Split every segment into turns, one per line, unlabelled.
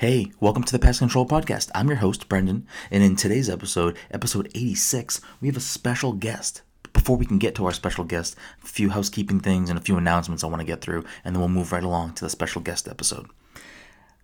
Hey, welcome to the Pass the Controller Podcast. I'm your host, Brendan, and in today's episode, episode 86, we have a special guest. Before we can get to our special guest, a few housekeeping things and a few announcements I want to get through, and then we'll move right along to the special guest episode.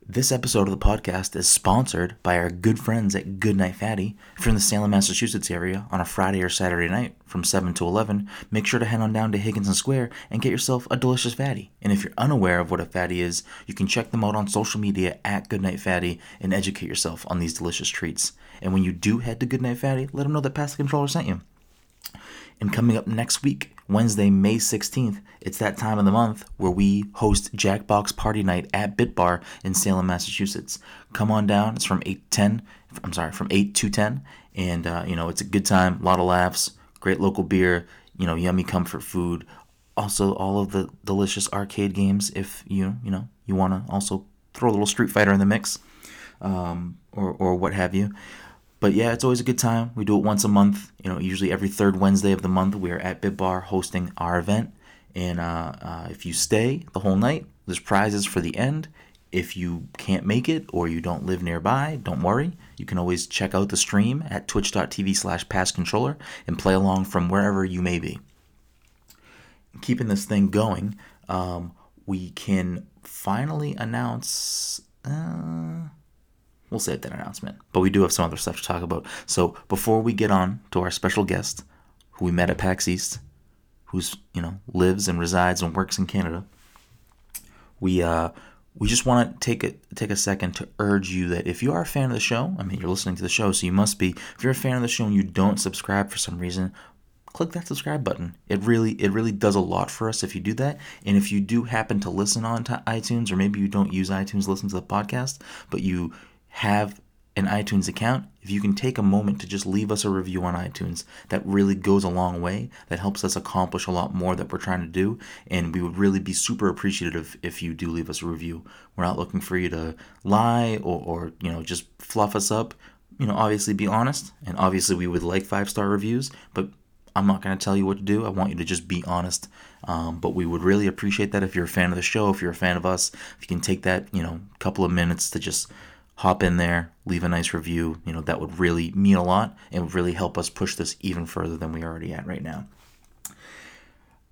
This episode of the podcast is sponsored by our good friends at Goodnight Fatty. In the Salem, Massachusetts area on a Friday or Saturday night from 7 to 11, make sure to head on down to Higginson Square and get yourself a delicious fatty. And if you're unaware of what a fatty is, you can check them out on social media at Goodnight Fatty and educate yourself on these delicious treats. And when you do head to Goodnight Fatty, let them know that Pass the Controller sent you. And coming up next week, Wednesday, May 16th, it's that time of the month where we host Jackbox Party Night at Bit Bar in Salem, Massachusetts. Come on down. It's from 8 10. I'm sorry, from 8 to 10. And, uh, you know, it's a good time, a lot of laughs, great local beer, you know, yummy comfort food. Also, all of the delicious arcade games if you, you know, you want to also throw a little Street Fighter in the mix um, or, or what have you. But yeah, it's always a good time. We do it once a month. You know, usually every third Wednesday of the month, we are at Bit Bar hosting our event. And uh, uh, if you stay the whole night, there's prizes for the end. If you can't make it or you don't live nearby, don't worry. You can always check out the stream at twitch.tv slash passcontroller and play along from wherever you may be. Keeping this thing going, um, we can finally announce. Uh, we'll save that announcement. But we do have some other stuff to talk about. So before we get on to our special guest, who we met at PAX East, who's you know lives and resides and works in Canada, we uh we just want to take a take a second to urge you that if you are a fan of the show, I mean you're listening to the show, so you must be. If you're a fan of the show and you don't subscribe for some reason, click that subscribe button. It really it really does a lot for us if you do that. And if you do happen to listen on to iTunes, or maybe you don't use iTunes listen to the podcast, but you have an iTunes account, if you can take a moment to just leave us a review on iTunes, that really goes a long way. That helps us accomplish a lot more that we're trying to do. And we would really be super appreciative if you do leave us a review. We're not looking for you to lie or, or you know, just fluff us up. You know, obviously be honest. And obviously we would like five star reviews, but I'm not going to tell you what to do. I want you to just be honest. Um, but we would really appreciate that if you're a fan of the show, if you're a fan of us, if you can take that, you know, couple of minutes to just hop in there, leave a nice review. You know, that would really mean a lot and would really help us push this even further than we are already at right now.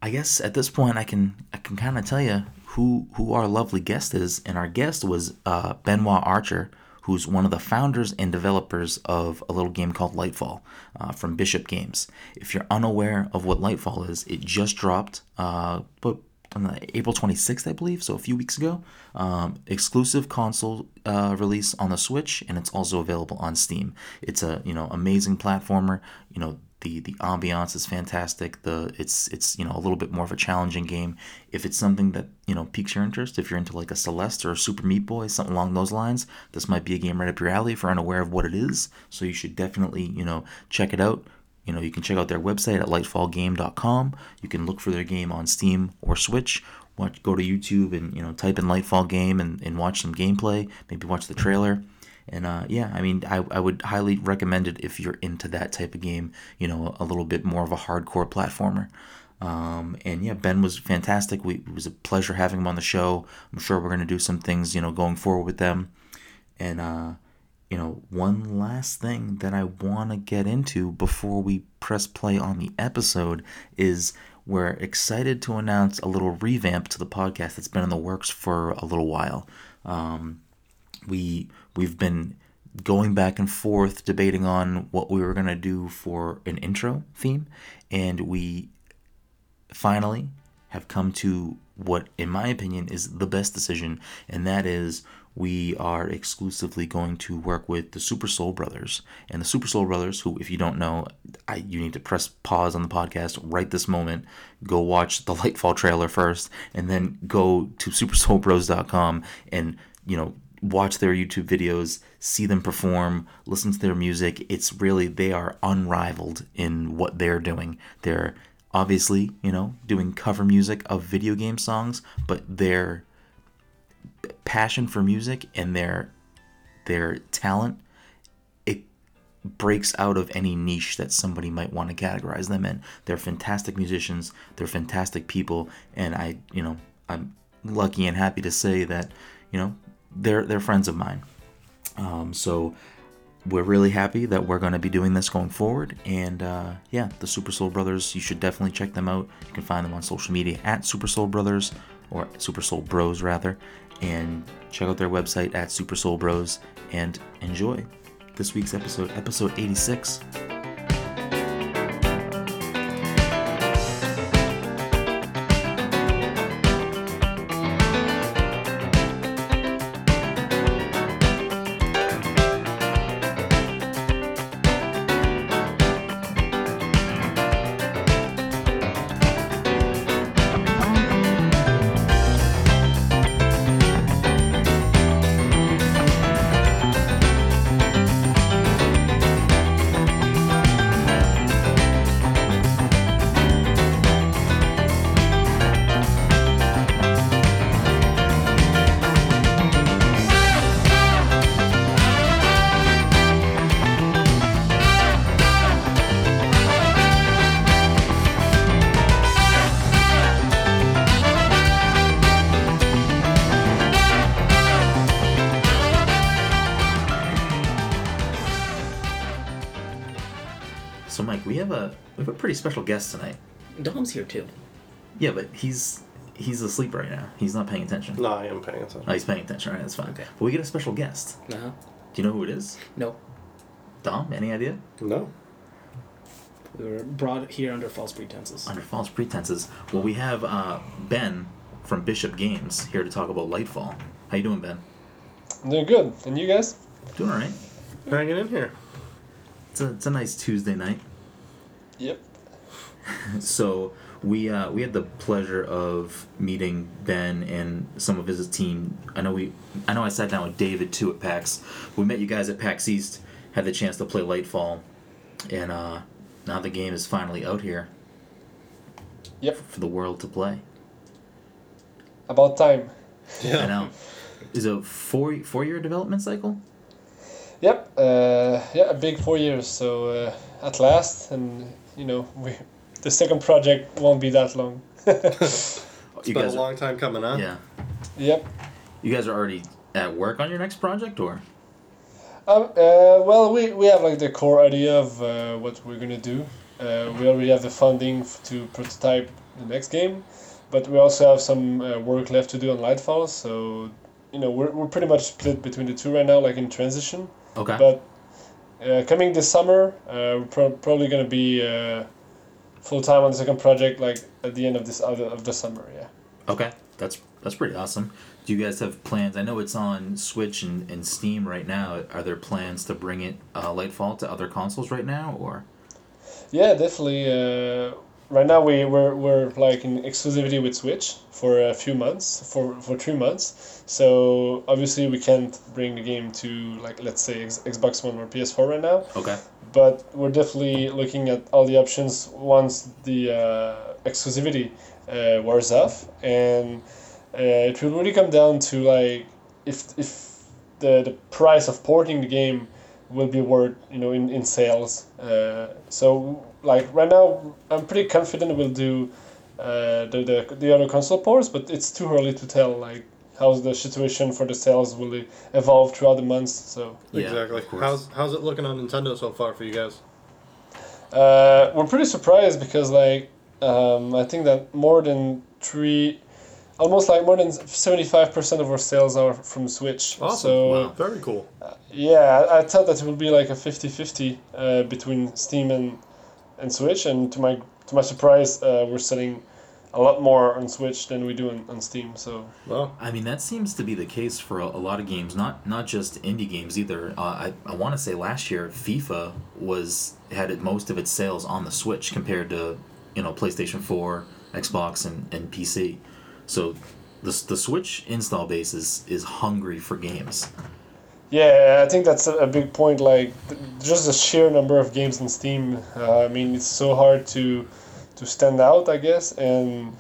I guess at this point I can I can kind of tell you who who our lovely guest is, and our guest was uh, Benoit Archer, who's one of the founders and developers of a little game called Lightfall uh, from Bishop Games. If you're unaware of what Lightfall is, it just dropped, uh, but on April 26th, I believe, so a few weeks ago. Um, exclusive console uh, release on the Switch, and it's also available on Steam. It's a you know amazing platformer. You know the the ambiance is fantastic. The it's it's you know a little bit more of a challenging game. If it's something that you know piques your interest, if you're into like a Celeste or a Super Meat Boy, something along those lines, this might be a game right up your alley. If you're unaware of what it is, so you should definitely you know check it out. You know, you can check out their website at lightfallgame.com. You can look for their game on Steam or Switch. Watch, go to YouTube and you know type in Lightfall Game and, and watch some gameplay. Maybe watch the trailer. And uh, yeah, I mean, I, I would highly recommend it if you're into that type of game. You know, a little bit more of a hardcore platformer. Um, and yeah, Ben was fantastic. We, it was a pleasure having him on the show. I'm sure we're gonna do some things, you know, going forward with them. And uh, you know, one last thing that I want to get into before we press play on the episode is we're excited to announce a little revamp to the podcast that's been in the works for a little while. Um, we we've been going back and forth debating on what we were going to do for an intro theme and we finally have come to what in my opinion is the best decision and that is we are exclusively going to work with the Super Soul Brothers. And the Super Soul Brothers, who, if you don't know, I, you need to press pause on the podcast right this moment, go watch the Lightfall trailer first, and then go to supersoulbros.com and, you know, watch their YouTube videos, see them perform, listen to their music. It's really, they are unrivaled in what they're doing. They're obviously, you know, doing cover music of video game songs, but they're passion for music and their their talent it breaks out of any niche that somebody might want to categorize them in they're fantastic musicians they're fantastic people and i you know i'm lucky and happy to say that you know they're they're friends of mine Um, so we're really happy that we're going to be doing this going forward. And uh, yeah, the Super Soul Brothers, you should definitely check them out. You can find them on social media at Super Soul Brothers or Super Soul Bros rather, and check out their website at Super Soul Bros and enjoy this week's episode, episode 86. Pretty special guest tonight.
Dom's here too.
Yeah, but he's he's asleep right now. He's not paying attention.
No, I am paying attention.
Oh, he's paying attention. All right, that's fine.
Okay.
But we get a special guest.
Uh huh.
Do you know who it is?
No,
Dom? Any idea?
No.
we were brought here under false pretenses.
Under false pretenses. Well, we have uh, Ben from Bishop Games here to talk about Lightfall. How you doing, Ben?
They're good. And you guys?
Doing all right.
Hanging in here.
It's a, it's a nice Tuesday night.
Yep.
So we uh, we had the pleasure of meeting Ben and some of his team. I know we I know I sat down with David too at PAX. We met you guys at PAX East. Had the chance to play Lightfall, and uh, now the game is finally out here
Yep.
for the world to play.
About time. Yeah.
I know. Is a four four year development cycle?
Yep. Uh, yeah, a big four years. So uh, at last, and you know, we the second project won't be that long.
It's
you
been
guys
a long time coming, huh?
yeah.
yep.
You guys are already at work on your next project, or
Um, uh, well, we, we have like the core idea of uh, what we're gonna do. Uh, we already have the funding f- to prototype the next game, but we also have some uh, work left to do on Lightfall. So, you know, we're, we're pretty much split between the two right now, like in transition.
okay?
But uh, coming this summer, uh, we're pro- probably gonna be uh, full time on the second project, like at the end of this other of the summer. Yeah.
Okay, that's that's pretty awesome. Do you guys have plans? I know it's on Switch and, and Steam right now. Are there plans to bring it uh, Lightfall to other consoles right now, or
Yeah, definitely. Uh, right now we we're, we're like in exclusivity with Switch for a few months, for for three months. So obviously we can't bring the game to like let's say Xbox One or PS4 right now.
okay?
But we're definitely looking at all the options once the uh, exclusivity uh, wears off, and uh, it will really come down to like if if the the price of porting the game will be worth you know in in sales. Uh, so like right now, I'm pretty confident we'll do uh, the, the the other console ports, but it's too early to tell like how the situation for the sales will evolve throughout the months. So
Yeah,
exactly. How's how's it looking on Nintendo so far for you guys?
Uh, we're pretty surprised because like um, I think that more than three, almost like more than seventy five percent of our sales are from Switch.
Awesome.
So
Wow.
Very cool.
yeah, I, I thought that it would be like a 50-50 uh, between Steam and and Switch, and to my to my surprise, uh, we're selling a lot more on Switch than we do on, on Steam. So
Well,
I mean, that seems to be the case for a, a lot of games, not not just indie games either. Uh, I I want to say last year FIFA was had it, most of its sales on the Switch compared to you know PlayStation Four, Xbox, and, and PC. So the the Switch install base is is hungry for games.
Yeah, I think that's a, a big point. Like th- just the sheer number of games on Steam. Uh, I mean, it's so hard to to stand out, I guess. And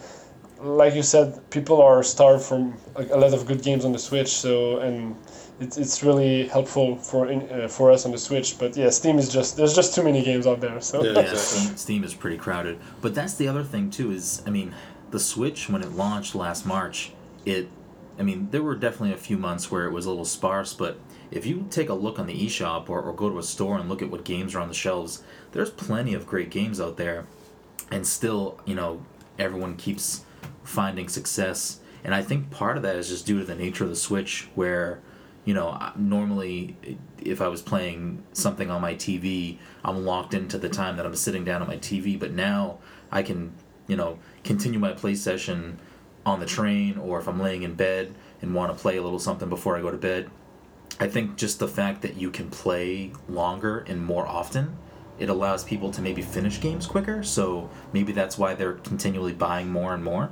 like you said, people are starved from like, a lot of good games on the Switch. So and it's, it's really helpful for in, uh, for us on the Switch. But yeah, Steam is just there's just too many games out there. So
Yeah.
yeah,
Exactly.
Steam, Steam is pretty crowded. But that's the other thing too. Is I mean, the Switch when it launched last March, it I mean, there were definitely a few months where it was a little sparse, but if you take a look on the eShop or, or go to a store and look at what games are on the shelves, there's plenty of great games out there. And still, you know, everyone keeps finding success. And I think part of that is just due to the nature of the Switch, where, you know, normally if I was playing something on my TV, I'm locked into the time that I'm sitting down at my TV. But now I can, you know, continue my play session on the train or if I'm laying in bed and want to play a little something before I go to bed. I think just the fact that you can play longer and more often, it allows people to maybe finish games quicker. So maybe that's why they're continually buying more and more.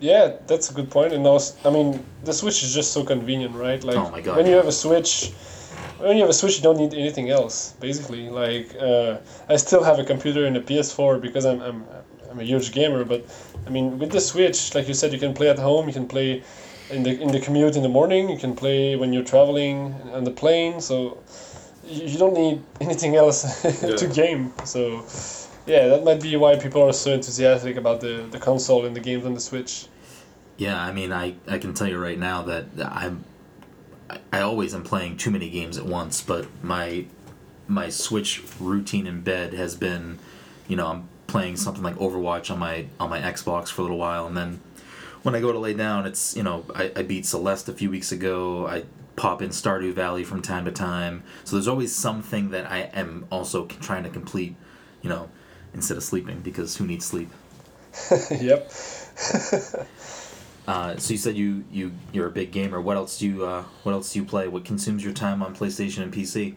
Yeah, that's a good point. And also, I mean, the Switch is just so convenient, right? Like
Oh my God,
when you have a Switch, when you have a Switch, you don't need anything else. Basically, like uh, I still have a computer and a PS4 because I'm I'm I'm a huge gamer. But I mean, with the Switch, like you said, you can play at home. You can play in the in the commute in the morning. You can play when you're traveling on the plane. So you, you don't need anything else to game. So. Yeah, that might be why people are so enthusiastic about the, the console and the games on the Switch.
Yeah, I mean, I, I can tell you right now that I'm I- I always am playing too many games at once, but my my Switch routine in bed has been, you know, I'm playing something like Overwatch on my on my Xbox for a little while, and then when I go to lay down, it's you know I, I beat Celeste a few weeks ago. I pop in Stardew Valley from time to time, so there's always something that I am also trying to complete, you know, instead of sleeping because who needs sleep?
yep.
Uh, so you said you you you're a big gamer. What else do you uh, what else do you play? What consumes your time on PlayStation and PC?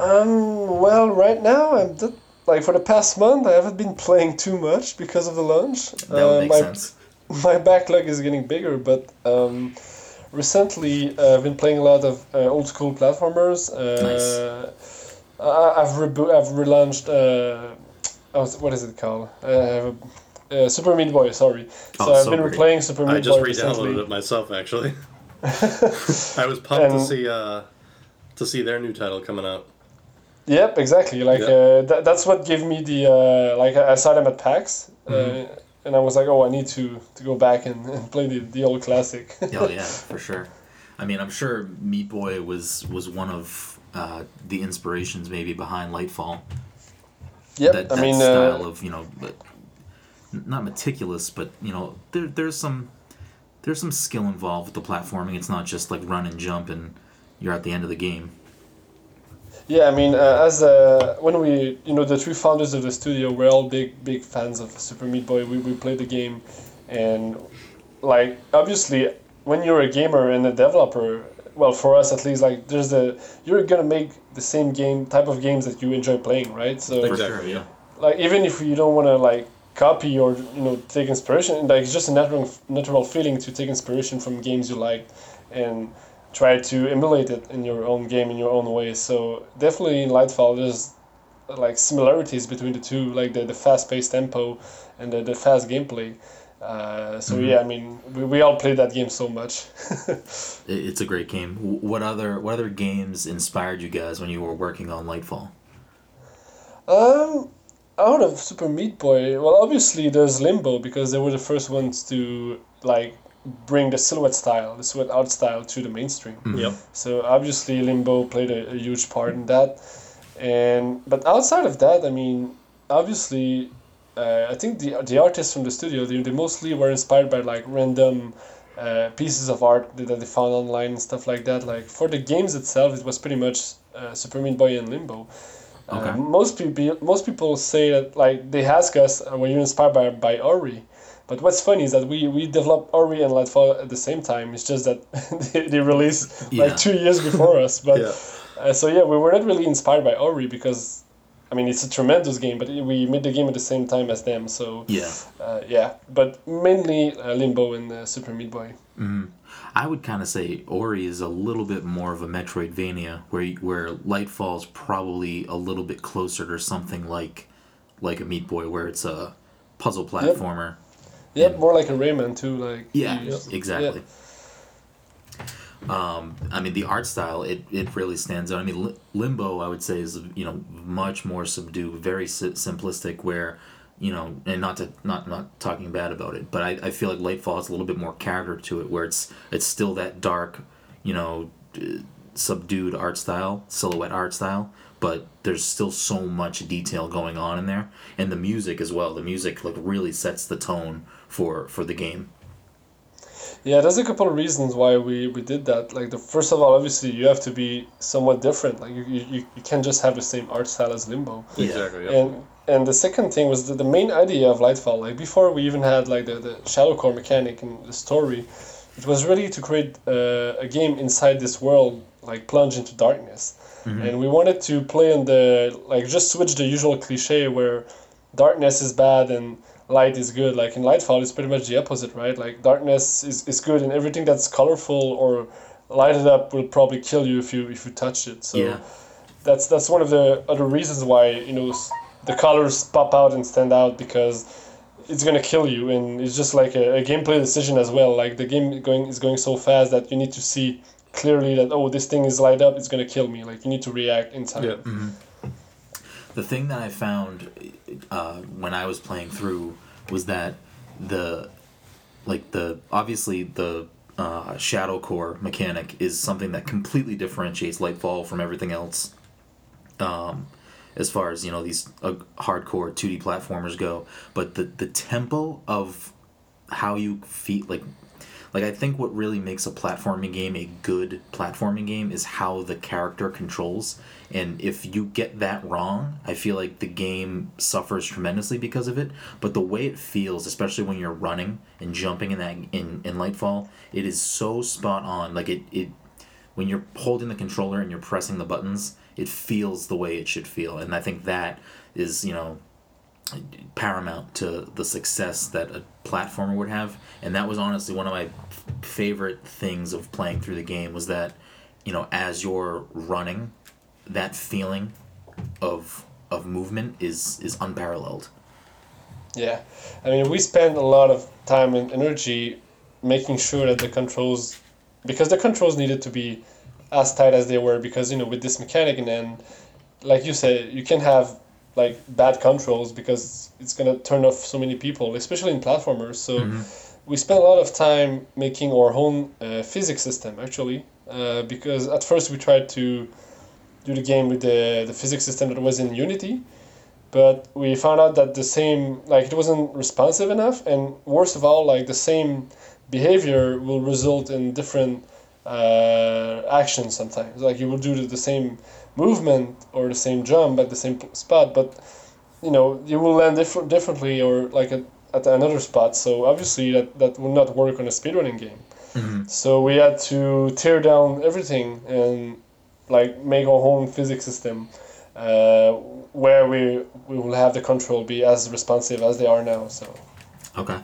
Um. Well, right now I'm th- like for the past month I haven't been playing too much because of the launch.
That would
Uh,
make
my,
sense.
My backlog is getting bigger, but um, recently uh, I've been playing a lot of uh, old school platformers. Uh, I, I've rebo- I've relaunched. Uh, oh, what is it called? I uh, Super Meat Boy. Sorry. So
Oh,
I've
so
been
great.
replaying Super Meat Boy.
I just
Boy
re-downloaded
recently.
it myself, actually. I was pumped to see uh, to see their new title coming out.
Yep, exactly. Like
Yeah.
uh, that, that's what gave me the uh, like I I saw them at PAX, uh,
Mm-hmm.
And I was like, oh, I need to, to go back and, and play the, the old classic.
Oh yeah, for sure. I mean, I'm sure Meat Boy was was one of uh, the inspirations maybe behind Lightfall.
yep.
that,
I mean,
style
uh,
of you know, but not meticulous, but you know, there there's some there's some skill involved with the platforming. It's not just like run and jump and you're at the end of the game.
Yeah. I mean, uh, as uh, when we you know the three founders of the studio, we're all big big fans of Super Meat Boy. We we played the game, and like obviously when you're a gamer and a developer. Well, for us at least, like there's the you're gonna make the same game type of games that you enjoy playing, right? So
Exactly,
yeah.
like even if you don't want to like copy or you know take inspiration like it's just a natural natural feeling to take inspiration from games you like and try to emulate it in your own game in your own way so definitely in lightfall there's like similarities between the two like the, the fast-paced tempo and the, the fast gameplay uh, so
Mhm.
yeah i mean we, we all played that game so much
It's a great game. What other what other games inspired you guys when you were working on Lightfall?
Um, out of Super Meat Boy, well, obviously there's Limbo because they were the first ones to like bring the silhouette style, the silhouette art style to the mainstream.
Yep.
So obviously Limbo played a, a huge part in that, and but outside of that, I mean, obviously, uh, I think the the artists from the studio they, they mostly were inspired by like random. Uh, pieces of art that they found online and stuff like that. Like for the games itself, it was pretty much uh, Super Meat Boy and Limbo.
Okay.
Uh, most people most people say that like they ask us were you inspired by by Ori, but what's funny is that we we developed Ori and Lightfall at the same time. It's just that they, they released
Yeah.
like two years before us. But
Yeah.
uh, so yeah, we were not really inspired by Ori because. I mean, it's a tremendous game, but we made the game at the same time as them, so
Yeah.
uh, yeah. But mainly uh, Limbo and uh, Super Meat Boy.
hmm I would kind of say Ori is a little bit more of a Metroidvania, where where Lightfall's probably a little bit closer to something like like a Meat Boy, where it's a puzzle platformer.
Yep,
Yeah.
more like a Rayman too. Like
Yeah,
you-
exactly. Um, I mean, the art style it, it really stands out. I mean, Li- Limbo I would say is you know much more subdued, very si- simplistic. Where you know, and not to not not talking bad about it, but I, I feel like Lightfall has a little bit more character to it, where it's it's still that dark, you know, d- subdued art style, silhouette art style, but there's still so much detail going on in there, and the music as well. The music like really sets the tone for for the game.
Yeah, there's a couple of reasons why we, we did that. Like the first of all, obviously you have to be somewhat different. Like you, you, you can't just have the same art style as Limbo.
Yeah.
Exactly. Yep.
And and the second thing was that the main idea of Lightfall, like before we even had like the, the shadow core mechanic and the story, it was really to create uh, a game inside this world, like plunge into darkness. Mm-hmm. And we wanted to play on the like just switch the usual cliche where darkness is bad and light is good. Like in Lightfall, it's pretty much the opposite, right? Like darkness is, is good, and everything that's colorful or lighted up will probably kill you if you if you touch it. So
Yeah.
that's that's one of the other reasons why you know the colors pop out and stand out because it's gonna kill you, and it's just like a, a gameplay decision as well. Like the game going is going so fast that you need to see clearly that oh this thing is light up, it's gonna kill me. Like you need to react in time.
Yep.
The thing that I found uh, when I was playing through was that the like the obviously the uh, shadow core mechanic is something that completely differentiates Lightfall from everything else. Um, as far as you know, these uh, hardcore two D platformers go, but the the tempo of how you feel like like I think what really makes a platforming game a good platforming game is how the character controls. And if you get that wrong, I feel like the game suffers tremendously because of it. But the way it feels, especially when you're running and jumping in that in, in Lightfall, it is so spot on. Like it, it when you're holding the controller and you're pressing the buttons, it feels the way it should feel. And I think that is, you know, paramount to the success that a platformer would have. And that was honestly one of my favorite things of playing through the game was that you know as you're running that feeling of of movement is is unparalleled.
Yeah, I mean, we spent a lot of time and energy making sure that the controls, because the controls needed to be as tight as they were, because you know with this mechanic and then, like you said, you can have like bad controls because it's gonna turn off so many people, especially in platformers. So we spent a lot of time making our own uh, physics system actually, uh, because at first we tried to do the game with the the physics system that was in Unity but we found out that the same like it wasn't responsive enough and worst of all like the same behavior will result in different uh, actions sometimes like you will do the same movement or the same jump at the same spot but you know you will land different differently or like at, at another spot so obviously that, that will not work on a speedrunning game so we had to tear down everything and like make our own physics system uh, where we we will have the control be as responsive as they are now. So
Okay.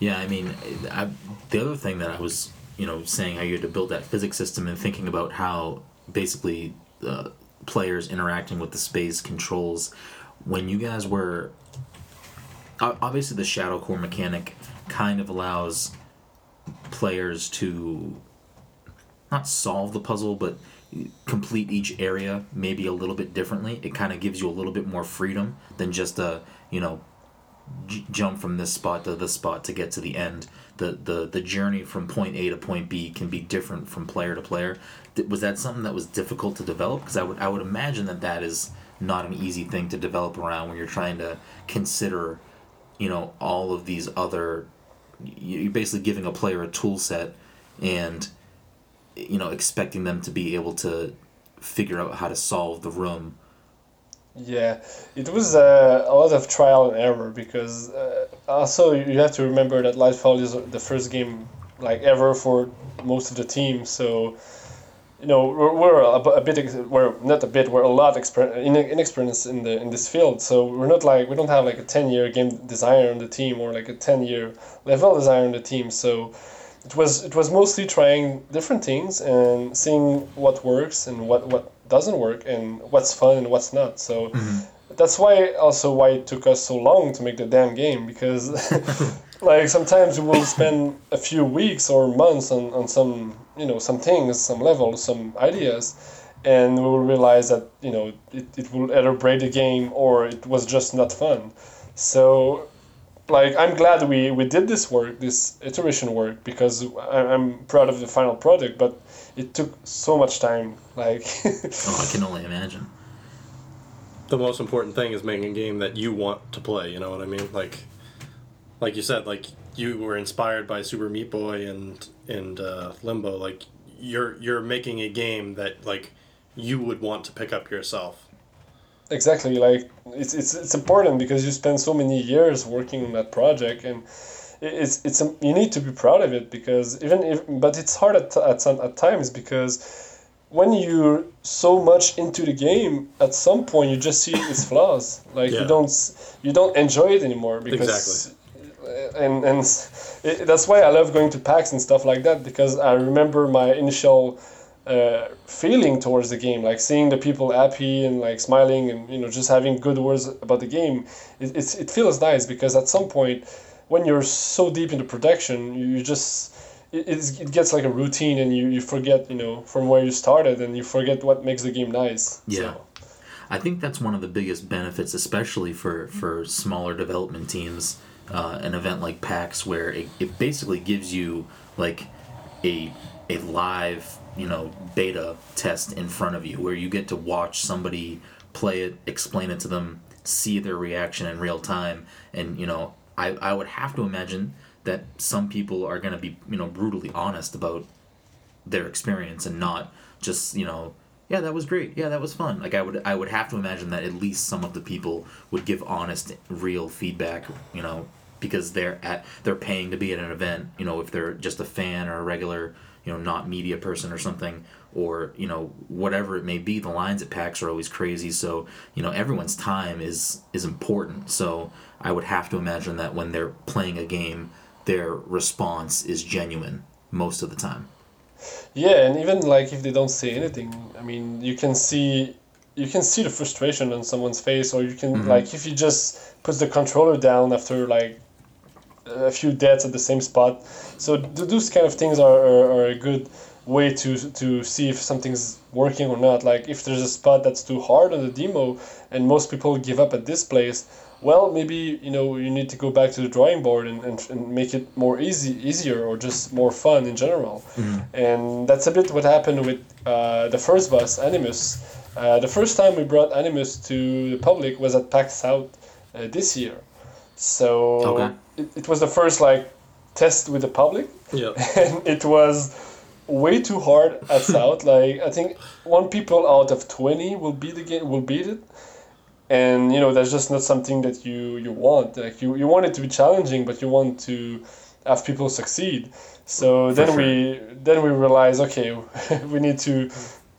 Yeah, I mean, I, the other thing that I was, you know, saying how you had to build that physics system and thinking about how basically uh, players interacting with the space controls. When you guys were, obviously, the shadow core mechanic kind of allows players to not solve the puzzle, but complete each area maybe a little bit differently. It kind of gives you a little bit more freedom than just a, you know, j- jump from this spot to this spot to get to the end. The, the the journey from point A to point B can be different from player to player. Was that something that was difficult to develop? Because I would I would imagine that that is not an easy thing to develop around when you're trying to consider, you know, all of these other. you- You're basically giving a player a tool set, and you know expecting them to be able to figure out how to solve the room.
Yeah, it was uh, a lot of trial and error because uh, also you have to remember that Lightfall is the first game like ever for most of the team. So you know we're, we're a, a bit we're not a bit we're a lot exper- in, inexperienced in the in this field. So we're not like we don't have like a ten year game designer on the team or like a ten year level designer on the team. So it was it was mostly trying different things and seeing what works and what what doesn't work and what's fun and what's not. So mm-hmm. that's why also why it took us so long to make the damn game because like sometimes we will spend a few weeks or months on, on some you know some things some levels some ideas and we will realize that you know it, it will either break the game or it was just not fun So, like, I'm glad we, we did this work, this iteration work, because I- I'm proud of the final product, but it took so much time. Like,
Oh, I can only imagine.
The most important thing is making a game that you want to play. You know what I mean? Like, like you said, like you were inspired by Super Meat Boy and and uh, Limbo. Like you're you're making a game that like you would want to pick up yourself.
Exactly, like, it's, it's, it's important because you spend so many years working on that project, and it's, it's, a, you need to be proud of it because even if, but it's hard at, at, some, at times because when you're so much into the game, at some point you just see its flaws. Like
Yeah.
you don't you don't enjoy it anymore because uh, and and it, that's why I love going to PAX and stuff like that because I remember my initial uh, feeling towards the game, like seeing the people happy and like smiling and you know just having good words about the game. It, it's, it feels nice because at some point when you're so deep into production, you, just it, it gets like a routine and you, you forget you know from where you started and you forget what makes the game nice.
Yeah.
So,
I think that's one of the biggest benefits, especially for, for smaller development teams. Uh, an event like PAX, where it, it basically gives you like a a live, you know, beta test in front of you, where you get to watch somebody play it, explain it to them, see their reaction in real time, and you know, I I would have to imagine that some people are going to be you know brutally honest about their experience and not just you know yeah that was great. Yeah that was fun. Like i would i would have to imagine that at least some of the people would give honest real feedback you know because they're at they're paying to be at an event you know if they're just a fan or a regular you know not media person or something or you know whatever it may be the lines at PAX are always crazy. So you know everyone's time is is important. So i would have to imagine that when they're playing a game their response is genuine most of the time.
Yeah, and even like if they don't say anything, I mean, you can see you can see the frustration on someone's face, or you can mm-hmm. like if you just put the controller down after like a few deaths at the same spot. So th- those kind of things are, are, are a good way to to see if something's working or not. Like if there's a spot that's too hard on the demo, and most people give up at this place. Well, maybe you know you need to go back to the drawing board and, and, and make it more easy, easier, or just more fun in general. And that's a bit what happened with uh, the first boss, Animus. Uh, the first time we brought Animus to the public was at PAX South uh, this year. So
Okay.
it, it was the first like test with the public,
Yeah.
and it was way too hard at South. Like I think one people out of twenty will beat the game, will beat it, and you know that's just not something that you you want. Like you, you want it to be challenging, but you want to have people succeed. So then
sure.
we then we realize okay, we need to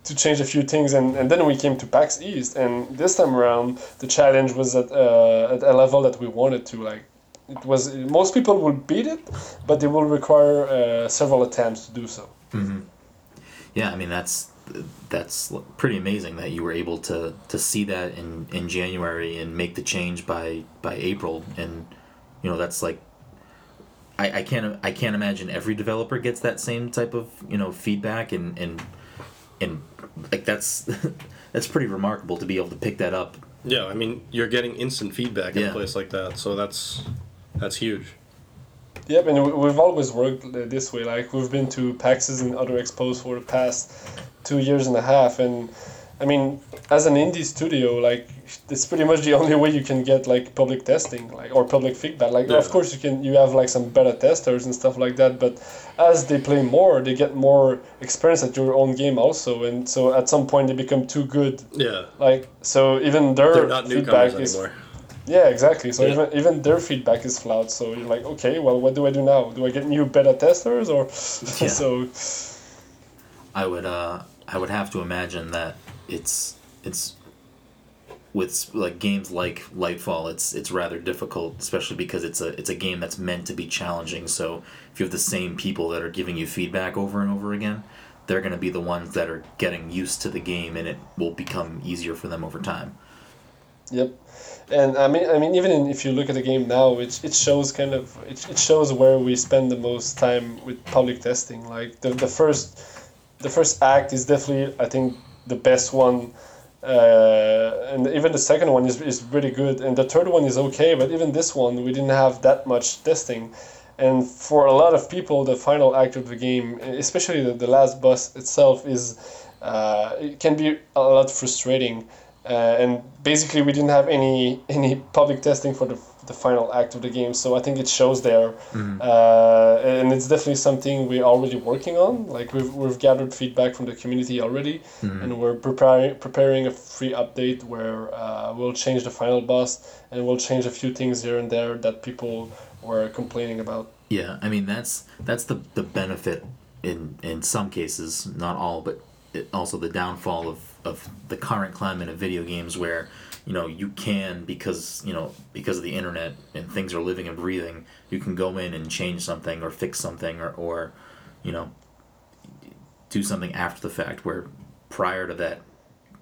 to change a few things, and, and then we came to PAX East, and this time around the challenge was at uh, at a level that we wanted to like. It was most people will beat it, but they will require uh, several attempts to do so.
Yeah, I mean that's that's pretty amazing that you were able to to see that in in January and make the change by by April, and you know that's like. I, I can't I can't imagine every developer gets that same type of you know feedback and and and like that's that's pretty remarkable to be able to pick that up
Yeah. I mean, you're getting instant feedback in
Yeah.
a place like that, so that's that's huge.
Yep, and we- we've always worked this way. Like we've been to PAXs and other expos for the past two years and a half, and I mean, as an indie studio, like it's pretty much the only way you can get like public testing, like or public feedback. Like
Yeah.
of course you can you have like some beta testers and stuff like that, but as they play more, they get more experience at your own game also, and so at some point they become too good.
Yeah.
Like so, even their
not
feedback is
anymore.
yeah, exactly. So
Yeah.
even even their feedback is flawed. So you're like, okay, well, what do I do now? Do I get new beta testers or
Yeah.
so?
I would uh I would have to imagine that it's it's with like games like Lightfall it's it's rather difficult especially because it's a it's a game that's meant to be challenging so if you have the same people that are giving you feedback over and over again they're going to be the ones that are getting used to the game and it will become easier for them over time
Yep. And I mean, I mean, even in, if you look at the game now, it, it shows kind of it, it shows where we spend the most time with public testing. Like the, the first the first act is definitely I think the best one uh, and even the second one is, is really good and the third one is okay but even this one we didn't have that much testing. And for a lot of people the final act of the game especially the, the last boss itself is uh, it can be a lot frustrating uh, and basically we didn't have any any public testing for the, the final act of the game. So i think it shows there. Uh, and it's definitely something we're already working on. Like we've, we've gathered feedback from the community already. And we're preparing preparing a free update where uh, we'll change the final boss and we'll change a few things here and there that people were complaining about.
Yeah, I mean that's that's the the benefit in in some cases, not all, but it, also the downfall of of the current climate of video games where you know you can because you know because of the internet and things are living and breathing you can go in and change something or fix something or or you know do something after the fact where prior to that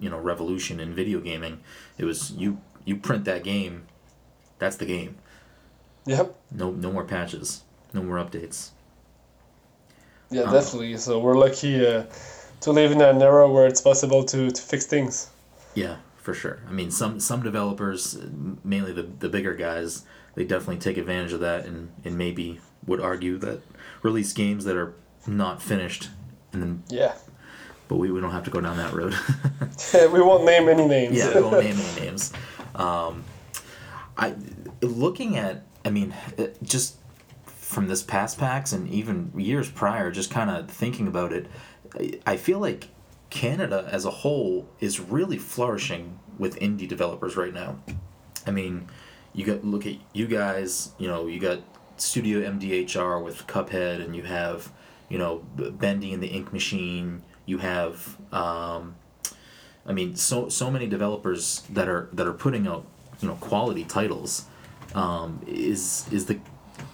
you know revolution in video gaming it was you you print that game that's the game.
Yep.
No no more patches no more updates.
Yeah
Um,
definitely. So we're lucky uh, to live in an era where it's possible to, to fix things.
Yeah, for sure. I mean, some some developers, mainly the the bigger guys, they definitely take advantage of that, and and maybe would argue that release games that are not finished, and then
yeah
but we, we don't have to go down that road.
we won't name any names
yeah, we won't name any names. Um, I looking at, I mean, just from this past PAX and even years prior, just kind of thinking about it, I, I feel like Canada as a whole is really flourishing with indie developers right now. I mean, you got look at you guys. You know, you got Studio MDHR with Cuphead, and you have you know Bendy and the Ink Machine. You have um, I mean, so so many developers that are that are putting out you know quality titles. Um, is is the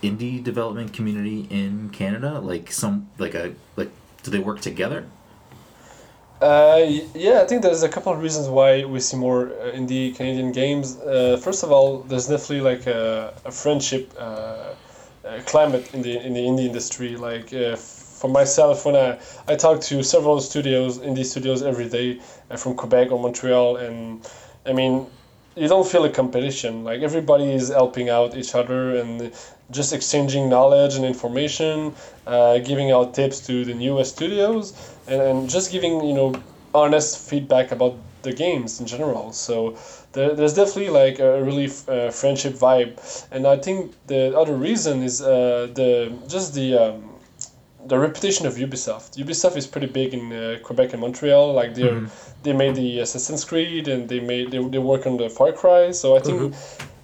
indie development community in Canada like some like a like do they work together?
Uh, yeah, I think there's a couple of reasons why we see more uh, indie Canadian games. Uh, first of all, there's definitely like a, a friendship uh, uh, climate in the in the indie industry. Like uh, for myself, when I I talk to several studios, indie studios every day uh, from Quebec or Montreal, and I mean, you don't feel a competition. Like everybody is helping out each other and just exchanging knowledge and information, uh, giving out tips to the newest studios, and, and just giving you know honest feedback about the games in general. So there, there's definitely like a really uh, friendship vibe, and I think the other reason is uh, the just the. Um, the reputation of Ubisoft. Ubisoft is pretty big in uh, Quebec and Montreal. Like they are they made the Assassin's Creed and they made they, they work on the Far Cry. So I think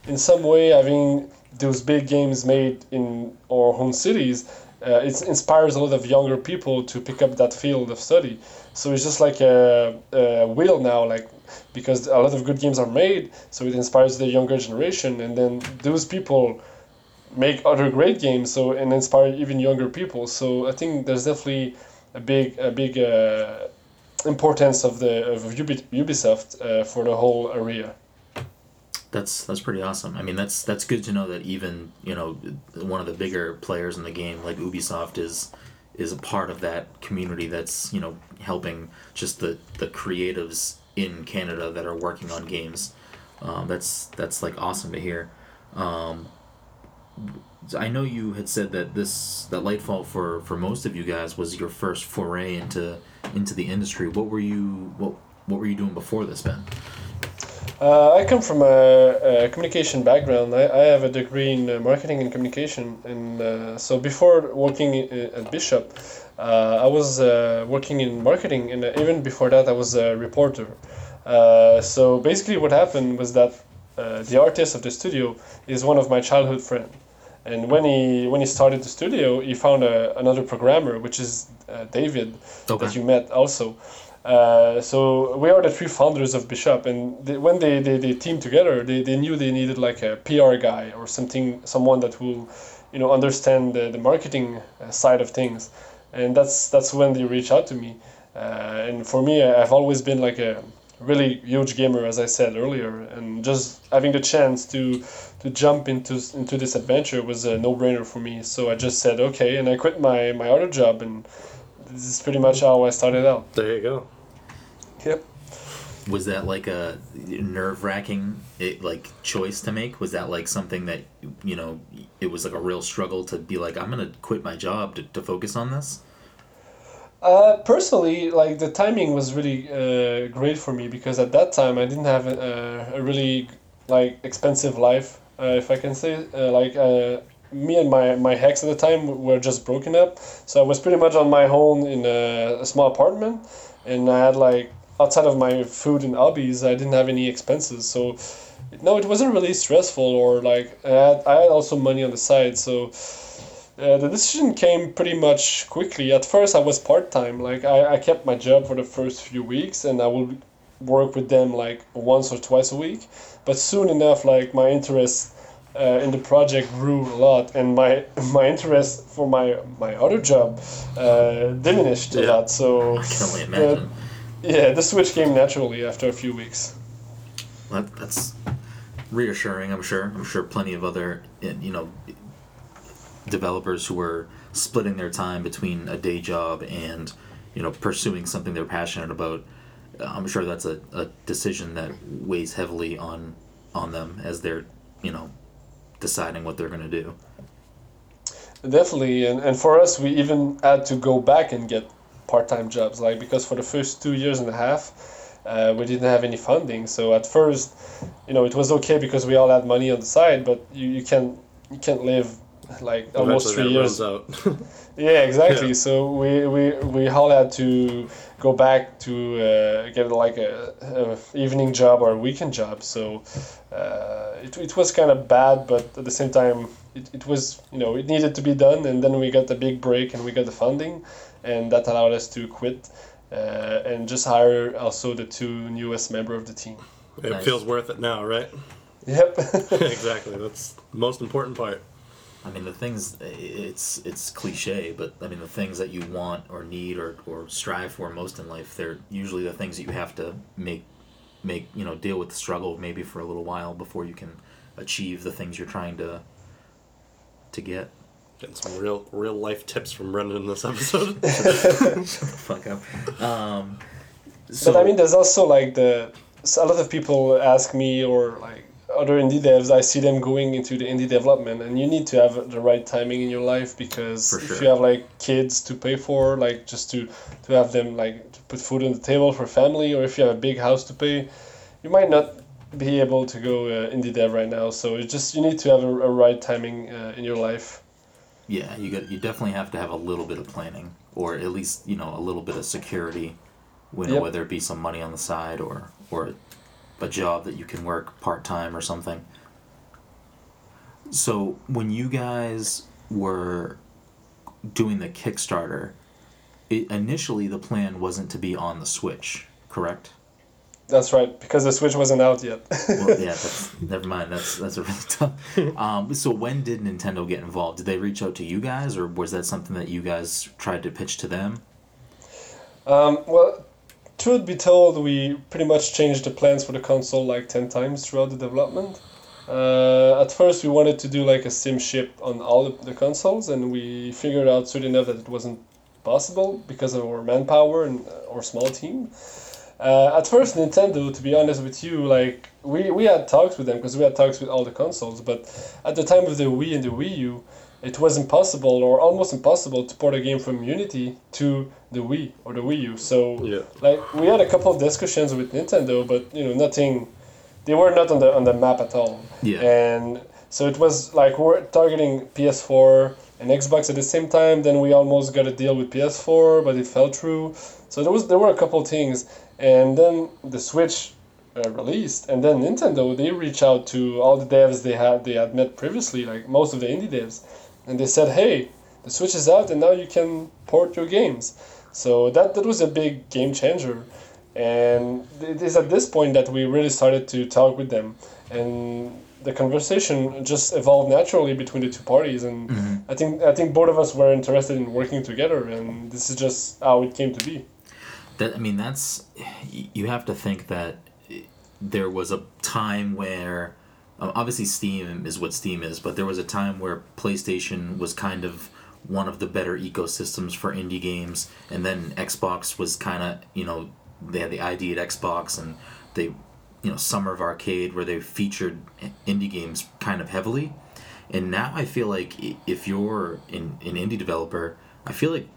in some way having those big games made in our home cities, uh, it inspires a lot of younger people to pick up that field of study. So it's just like a, a wheel now, like because a lot of good games are made, so it inspires the younger generation, and then those people make other great games so and inspire even younger people so i think there's definitely a big a big uh, importance of the of Ubi- ubisoft uh, for the whole area
That's that's pretty awesome. I mean, that's that's good to know that even you know one of the bigger players in the game like Ubisoft is is a part of that community that's you know helping just the the creatives in Canada that are working on games. Um, that's that's like awesome to hear. Um, I know you had said that this that Lightfall for for most of you guys was your first foray into into the industry. What were you what what were you doing before this, Ben?
Uh, I come from a, a communication background. I, I have a degree in uh, marketing and communication, and uh, so before working at Bishop, uh, I was uh, working in marketing, and even before that, I was a reporter. Uh, so basically, what happened was that uh, the artist of the studio is one of my childhood friends, and when he when he started the studio, he found a, another programmer, which is uh, David,
Okay.
that you met also. Uh, so we are the three founders of Bishop, and they, when they, they, they teamed together, they, they knew they needed like a PR guy or something, someone that will, you know, understand the, the marketing uh, side of things, and that's that's when they reached out to me. Uh, and for me, I've always been like a really huge gamer, as I said earlier, and just having the chance to to jump into into this adventure was a no brainer for me. So I just said okay, and I quit my my other job, and this is pretty much how I started out.
There you go.
Yep.
was that like a nerve wracking like choice to make? Was that like something that you know it was like a real struggle to be like I'm gonna quit my job to, to focus on this?
Uh, personally, like the timing was really uh, great for me because at that time I didn't have a, a really like expensive life, uh, if I can say. Uh, like uh, me and my my ex at the time were just broken up, so I was pretty much on my own in a, a small apartment, and I had like outside of my food and hobbies, I didn't have any expenses. So no, it wasn't really stressful or like I had, I had also money on the side. So uh, the decision came pretty much quickly. At first, I was part time. Like I, I kept my job for the first few weeks, and I would work with them like once or twice a week. But soon enough, like my interest uh, in the project grew a lot, and my my interest for my my other job uh, diminished a lot. So
I can only imagine.
yeah, the switch came naturally after a few weeks.
That, that's reassuring. I'm sure. I'm sure plenty of other you know developers who are splitting their time between a day job and you know pursuing something they're passionate about. I'm sure that's a, a decision that weighs heavily on on them as they're you know deciding what they're gonna do.
Definitely, and, and for us, we even had to go back and get part-time jobs, like because for the first two years and a half, uh, we didn't have any funding. So at first, you know, it was okay because we all had money on the side, but you, you can't you can't live like almost three years.
out.
Yeah, exactly.
Yeah.
So we, we we all had to go back to uh, get like a, a evening job or a weekend job. So uh, it, it was kind of bad, but at the same time, it, it was you know it needed to be done. And then we got the big break and we got the funding, and that allowed us to quit uh, and just hire also the two newest member of the team.
it
Nice.
feels worth it now, right?
Yep.
exactly. That's the most important part.
I mean, the things it's it's cliche, but I mean the things that you want or need or, or strive for most in life, they're usually the things that you have to make make you know deal with the struggle maybe for a little while before you can achieve the things you're trying to to get.
Getting some real real life tips from Brendan in this episode.
Shut the fuck up. Um, so
but I mean, there's also like the so a lot of people ask me or like other indie devs. I see them going into the indie development, and you need to have the right timing in your life because
For
if you have like kids to pay for, like just to to have them like to put food on the table for family, or if you have a big house to pay, you might not be able to go uh, indie dev right now. So it's just you need to have a, a right timing uh, in your life.
yeah, you got you definitely have to have a little bit of planning, or at least you know a little bit of security, you know,
Yep.
whether it be some money on the side or or a job that you can work part time or something. So when you guys were doing the Kickstarter, it, initially the plan wasn't to be on the Switch, correct?
That's right, because the Switch wasn't out yet.
Well, yeah, that's never mind. That's that's a really tough. Um, so when did Nintendo get involved? Did they reach out to you guys, or was that something that you guys tried to pitch to them?
Um, well, truth be told, we pretty much changed the plans for the console like 10 times throughout the development. Uh, at first, we wanted to do like a sim ship on all the, consoles, and we figured out soon enough that it wasn't possible because of our manpower and uh, our small team. Uh, at first, Nintendo, to be honest with you, like we, we had talks with them because we had talks with all the consoles, but at the time of the Wii and the Wii U, it was impossible or almost impossible to port a game from Unity to the Wii or the Wii U. So
yeah.
like we had a couple of discussions with Nintendo, but you know nothing. They were not on the on the map at all.
Yeah.
And so it was like we're targeting PS4 and Xbox at the same time. Then we almost got a deal with PS4, but it fell through. So there was there were a couple of things, and then the Switch uh, released, and then Nintendo they reached out to all the devs they had they had met previously, like most of the indie devs, and they said, hey, the Switch is out, and now you can port your games. So that that was a big game changer, and it is at this point that we really started to talk with them, and the conversation just evolved naturally between the two parties, and mm-hmm. I think I think both of us were interested in working together, and this is just how it came to be.
That I mean, that's you have to think that there was a time where uh, obviously Steam is what Steam is, but there was a time where PlayStation was kind of one of the better ecosystems for indie games, and then Xbox was kind of you know they had the ID at Xbox and they, you know, Summer of Arcade where they featured indie games kind of heavily. And now I feel like if you're an, an indie developer, I feel like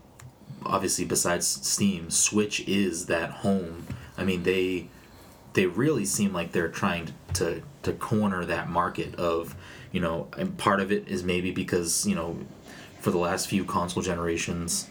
obviously besides Steam, Switch is that home. I mean, they they really seem like they're trying to to corner that market of, you know, and part of it is maybe because, you know, for the last few console generations,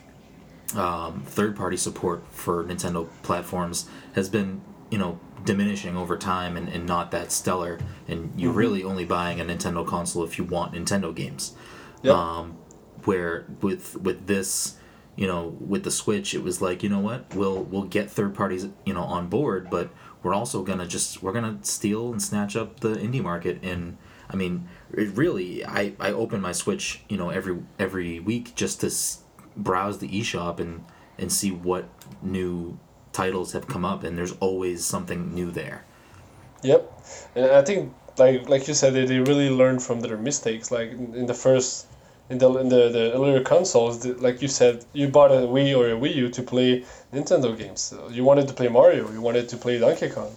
um, third party support for Nintendo platforms has been, you know, diminishing over time and, and not that stellar. And you're really only buying a Nintendo console if you want Nintendo games.
Yep.
Um, where with with this, you know, with the Switch, it was like, you know what, we'll we'll get third parties, you know, on board, but we're also gonna just we're gonna steal and snatch up the indie market. And I mean, it really, I I open my Switch, you know, every every week just to s- browse the eShop and and see what new titles have come up, and there's always something new there.
Yep, and I think like like you said, they, they really learned from their mistakes. Like in, in the first, in the in the, the earlier consoles, the, like you said, you bought a Wii or a Wii U to play Nintendo games. So you wanted to play Mario, you wanted to play Donkey Kong,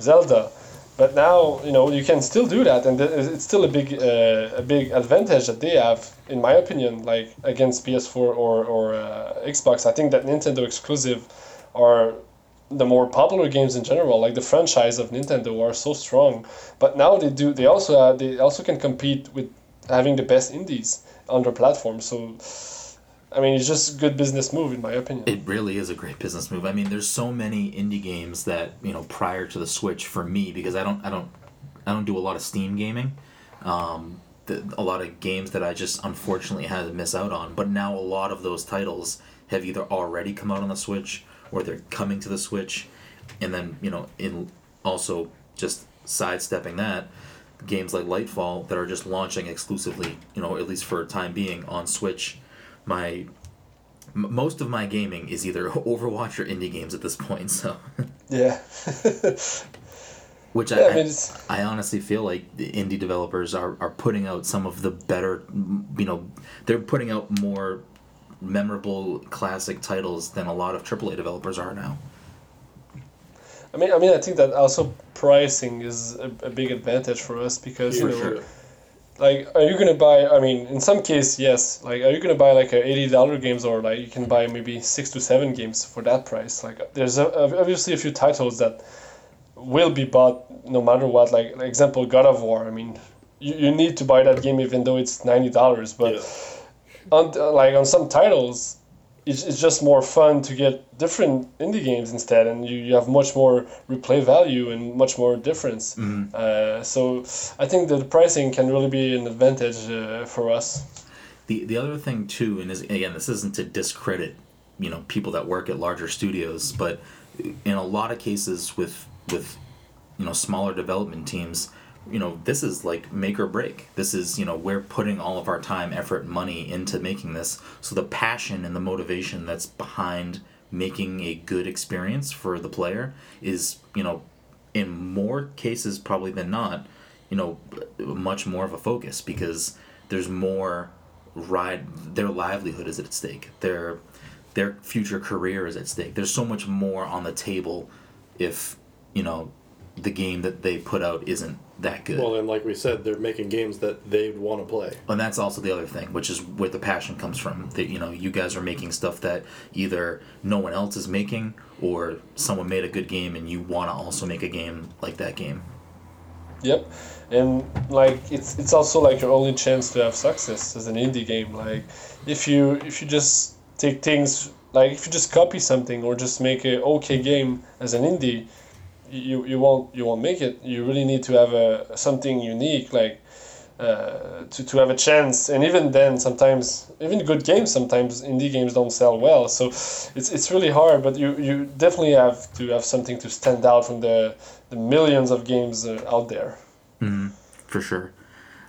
Zelda. But now you know you can still do that, and it's still a big uh, a big advantage that they have, in my opinion, like against PS4 or or uh, Xbox. I think that Nintendo exclusive are the more popular games in general, like the franchise of Nintendo, are so strong. But now they do. They also uh, they also can compete with having the best indies their platform. So, I mean, it's just a good business move in my opinion.
It really is a great business move. I mean, there's so many indie games that you know prior to the Switch for me because I don't I don't I don't do a lot of Steam gaming. Um, the, a lot of games that I just unfortunately had to miss out on. But now a lot of those titles have either already come out on the Switch or they're coming to the Switch, and then you know in also just sidestepping that games like Lightfall that are just launching exclusively, you know, at least for a time being on Switch. My m- most of my gaming is either Overwatch or indie games at this point. So,
yeah.
which
Yeah,
I,
I mean, it's-
I honestly feel like the indie developers are, are putting out some of the better, you know, they're putting out more memorable classic titles than a lot of AAA developers are now.
I mean, I mean, I think that also pricing is a, a big advantage for us because you know,
sure.
like, are you gonna buy? I mean, in some case, yes. Like, are you gonna buy like a eighty dollar games or like you can buy maybe six to seven games for that price? Like, there's a, obviously a few titles that will be bought no matter what. Like, like example, God of War. I mean, you, you need to buy that game even though it's ninety dollars. But
Yeah.
on like on some titles, it's, it's just more fun to get different indie games instead, and you, you have much more replay value and much more difference. Uh, so I think that the pricing can really be an advantage uh, for us.
The the other thing too, and is, again, this isn't to discredit, you know, people that work at larger studios, but in a lot of cases with with you know smaller development teams, you know, this is like make or break. This is you know we're putting all of our time, effort, money into making this. So the passion and the motivation that's behind making a good experience for the player is you know in more cases probably than not you know much more of a focus because there's more ride their livelihood is at stake their their future career is at stake there's so much more on the table if you know the game that they put out isn't that good
Well, and like we said, they're making games that they'd want to play.
and that's also the other thing, which is where the passion comes from. That you know, you guys are making stuff that either no one else is making, or someone made a good game and you want to also make a game like that game.
Yep, and like it's it's also like your only chance to have success as an indie game. Like if you if you just take things like if you just copy something or just make a okay game as an indie, you you won't you won't make it. You really need to have a something unique like. Uh, to, to have a chance and even then sometimes even good games sometimes indie games don't sell well so it's, it's really hard but you, you definitely have to have something to stand out from the, the millions of games uh, out there
for sure.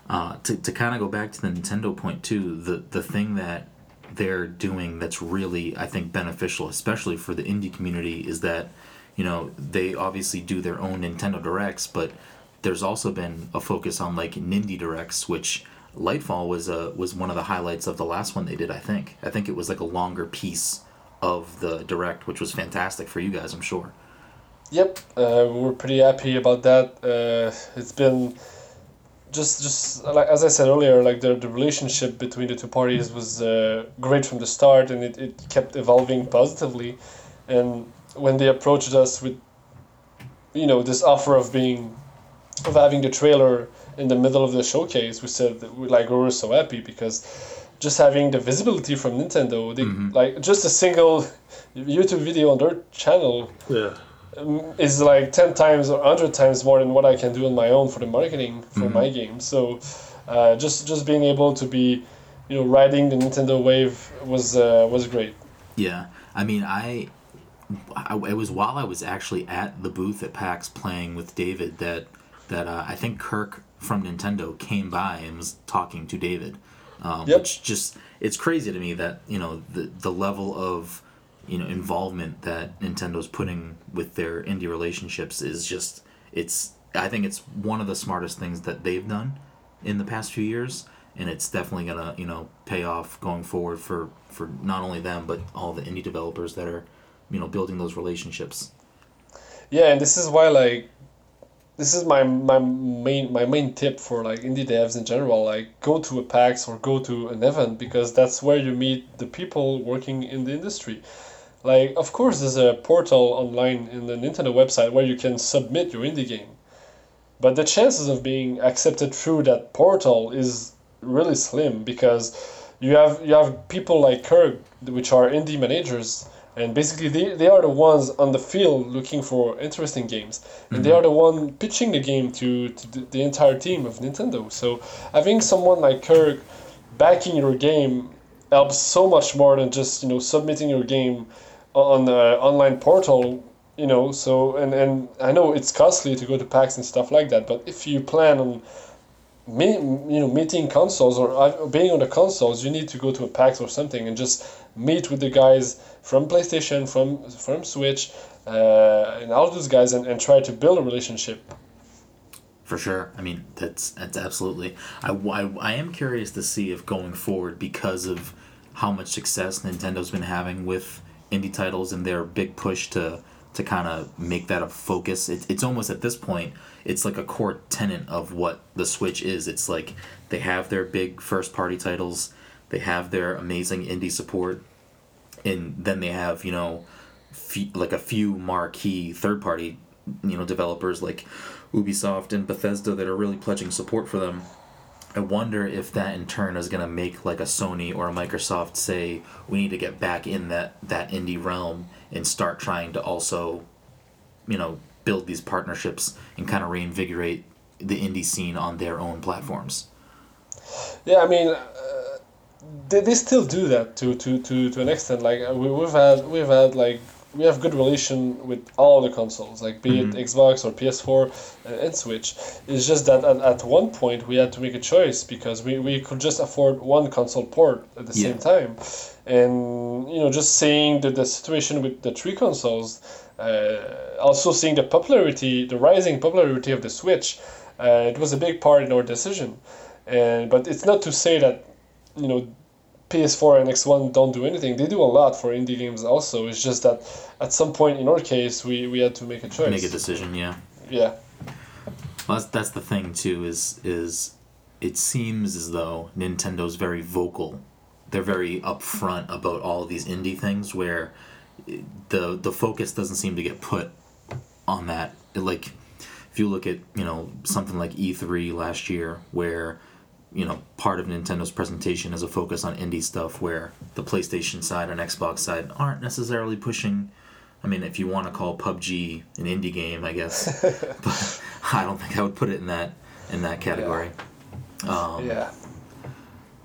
Uh, to to kind of go back to the Nintendo point too, the the thing that they're doing that's really I think beneficial, especially for the indie community, is that you know they obviously do their own Nintendo Directs, but there's also been a focus on like Nindie Directs, which Lightfall was a was one of the highlights of the last one they did. I think I think it was like a longer piece of the direct, which was fantastic for you guys, I'm sure.
Yep, uh, we're pretty happy about that. Uh, it's been just just like as I said earlier, like the, the relationship between the two parties was uh, great from the start, and it, it kept evolving positively. And when they approached us with, you know, this offer of being, of having the trailer in the middle of the showcase, we said that we like we were so happy because just having the visibility from Nintendo, they, like just a single YouTube video on their channel
Yeah.
um, is like 10 times or 100 times more than what I can do on my own for the marketing for my game. So uh, just just being able to be you know riding the Nintendo wave was uh, was great.
Yeah, I mean, I, I, it was while I was actually at the booth at PAX playing with David that that uh, I think Kirk from Nintendo came by and was talking to David, um,
Yep.
which just it's crazy to me that you know the the level of you know involvement that Nintendo's putting with their indie relationships is just it's I think it's one of the smartest things that they've done in the past few years and it's definitely gonna you know pay off going forward for for not only them but all the indie developers that are you know building those relationships
Yeah, and this is why like this is my my main my main tip for like indie devs in general. Like go to a PAX or go to an event because that's where you meet the people working in the industry. Like of course there's a portal online in the Nintendo website where you can submit your indie game. But the chances of being accepted through that portal is really slim because you have you have people like Kirk which are indie managers and basically they, they are the ones on the field looking for interesting games. And they hmm. are the one pitching the game to, to the, the entire team of nintendo. So having someone like kirk backing your game helps so much more than just you know submitting your game on the online portal you know. So and, and i know it's costly to go to PAX and stuff like that but if you plan on me, you know, meeting consoles or uh, being on the consoles, you need to go to a PAX or something and just meet with the guys from PlayStation, from from Switch, uh, and all those guys, and, and try to build a relationship.
for sure i mean that's that's absolutely I, I, I am curious to see if going forward because of how much success nintendo's been having with indie titles and their big push to to kind of make that a focus. It, it's almost at this point it's like a core tenet of what the switch is. It's like they have their big first party titles they have their amazing indie support and then they have you know like a few marquee third party you know developers like Ubisoft and Bethesda that are really pledging support for them. I wonder if that in turn is going to make like a Sony or a Microsoft say we need to get back in that that indie realm and start trying to also you know build these partnerships and kind of reinvigorate the indie scene on their own platforms.
Yeah, I mean, uh, they, they still do that to, to, to, to an extent. Like uh, we, we've had we've had like we have good relation with all the consoles, like be it Xbox or PS4 and, and Switch. It's just that at, at one point we had to make a choice because we, we could just afford one console port at the
Yeah.
same time, and you know just seeing the, the situation with the three consoles, uh, also seeing the popularity, the rising popularity of the Switch, uh, it was a big part in our decision. And but it's not to say that you know PS4 and X1 don't do anything. They do a lot for indie games also. It's just that at some point in our case we, we had to make a choice.
Make a decision, yeah.
Yeah.
Well, that's, that's the thing too. Is is it seems as though Nintendo's very vocal. They're very upfront about all of these indie things, where the the focus doesn't seem to get put on that. Like, if you look at you know something like E three last year, where you know part of Nintendo's presentation is a focus on indie stuff, where the PlayStation side and Xbox side aren't necessarily pushing. I mean, if you want to call PUBG an indie game, I guess, but I don't think I would put it in that in that category. Um,
yeah.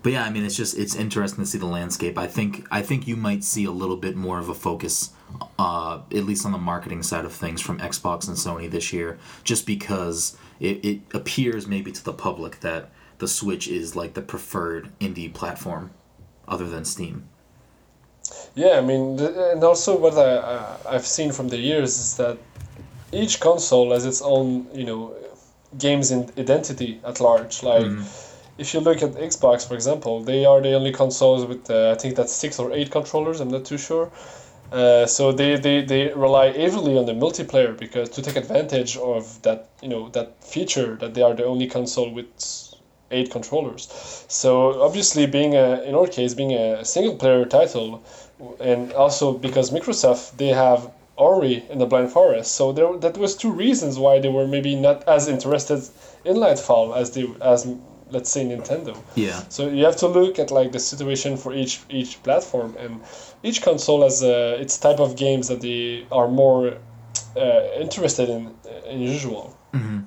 But yeah, I mean, it's just it's interesting to see the landscape. I think I think you might see a little bit more of a focus, uh, at least on the marketing side of things, from Xbox and Sony this year, just because it, it appears maybe to the public that the Switch is like the preferred indie platform, other than Steam.
Yeah, I mean, and also what I, uh, I've seen from the years is that each console has its own, you know, games in identity at large. Like, if you look at Xbox, for example, they are the only consoles with, uh, I think that's six or eight controllers, I'm not too sure. Uh, so they, they, they rely heavily on the multiplayer because to take advantage of that you know that feature that they are the only console with eight controllers. So obviously, being a in our case being a single player title, and also because Microsoft they have Ori and the Blind Forest, so there that was two reasons why they were maybe not as interested in Lightfall as they as let's say Nintendo.
Yeah.
So you have to look at like the situation for each each platform, and each console has uh, its type of games that they are more uh, interested in in usual.
Mm-hmm.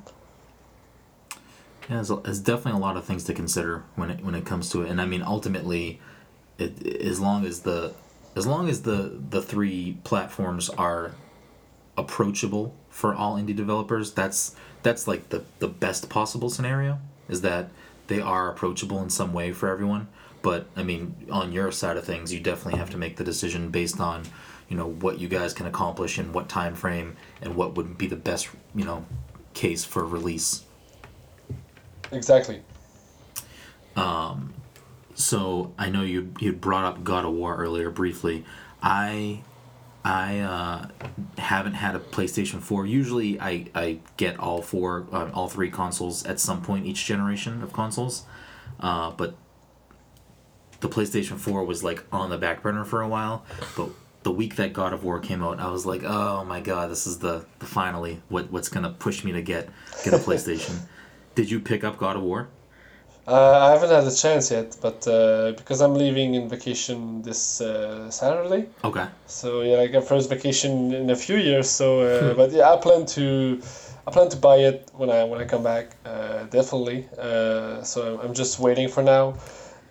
Yeah, there's, there's definitely a lot of things to consider when it when it comes to it, and I mean ultimately, it, as long as the as long as the the three platforms are approachable for all indie developers, that's that's like the the best possible scenario. Is that they are approachable in some way for everyone. But I mean, on your side of things, you definitely have to make the decision based on, you know, what you guys can accomplish in what time frame and what would be the best, you know, case for release.
Exactly.
Um, so I know you you brought up God of War earlier briefly. I I uh, haven't had a PlayStation 4. Usually, I, I get all four, uh, all three consoles at some point each generation of consoles. Uh, but the PlayStation 4 was like on the back burner for a while. But the week that God of War came out, I was like, oh my god, this is the, the finally what what's gonna push me to get get a PlayStation. Did you pick up God of War?
Uh, I haven't had a chance yet, but uh, because I'm leaving in vacation this uh, Saturday.
Okay.
So yeah, like a first vacation in a few years. So, uh, but yeah, I plan to, I plan to buy it when I when I come back. Uh, definitely. Uh, so I'm just waiting for now.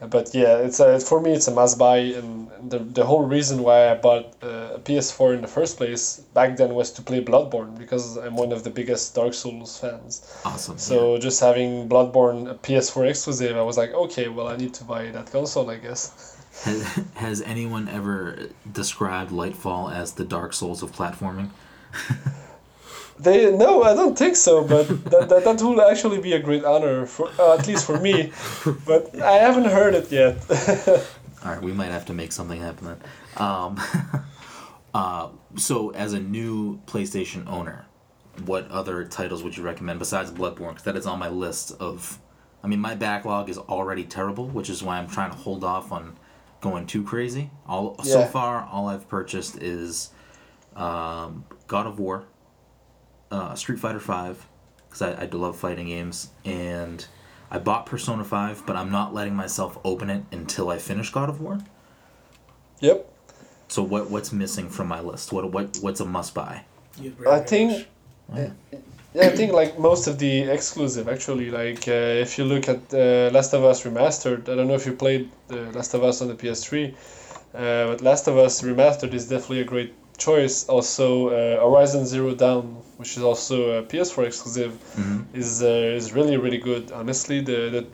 But yeah, it's a, for me it's a must buy, and the, the whole reason why I bought uh, a PS4 in the first place back then was to play Bloodborne because I'm one of the biggest Dark Souls fans.
Awesome.
So just having Bloodborne a PS4 exclusive, I was like, okay, well I need to buy that console, I guess.
Has, has anyone ever described Lightfall as the Dark Souls of platforming?
They no, I don't think so. But that, that, that would actually be a great honor for uh, at least for me. But I haven't heard it yet.
All right, we might have to make something happen then. Um, uh, so, as a new PlayStation owner, what other titles would you recommend besides Bloodborne? Because that is on my list of. I mean, my backlog is already terrible, which is why I'm trying to hold off on going too crazy. All so far, all I've purchased is um, God of War, uh, Street Fighter Five, because I, I do love fighting games, and I bought Persona Five, but I'm not letting myself open it until I finish God of War.
yep.
So what what's missing from my list? What what what's a must buy?
I think. Yeah, I think like most of the exclusive actually. Like uh, if you look at uh, Last of Us remastered, I don't know if you played uh, Last of Us on the PS3, uh, but Last of Us remastered is definitely a great choice. Also, uh, Horizon Zero Dawn, which is also a PS4 exclusive, is uh, is really really good. Honestly, the the,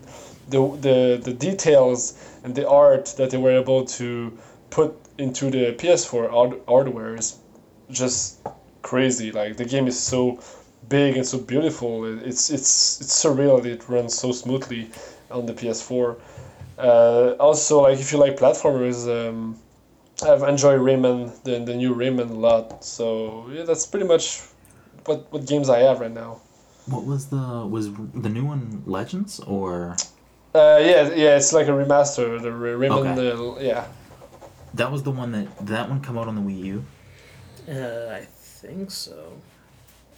the the the details and the art that they were able to put into the PS4 hard- hardware is just crazy. Like the game is so big and so beautiful. It- It's it's it's surreal that it runs so smoothly on the PS4. Uh, also, like if you like platformers, um, I've enjoyed Rayman, the, the new Rayman a lot. So yeah, that's pretty much what what games I have right now.
What was the was the new one Legends or
Uh, yeah, yeah, it's like a remaster. The Ray- Rayman,
Okay.
uh, yeah.
that was the one that did that one come out on the Wii U?
Uh, I think so.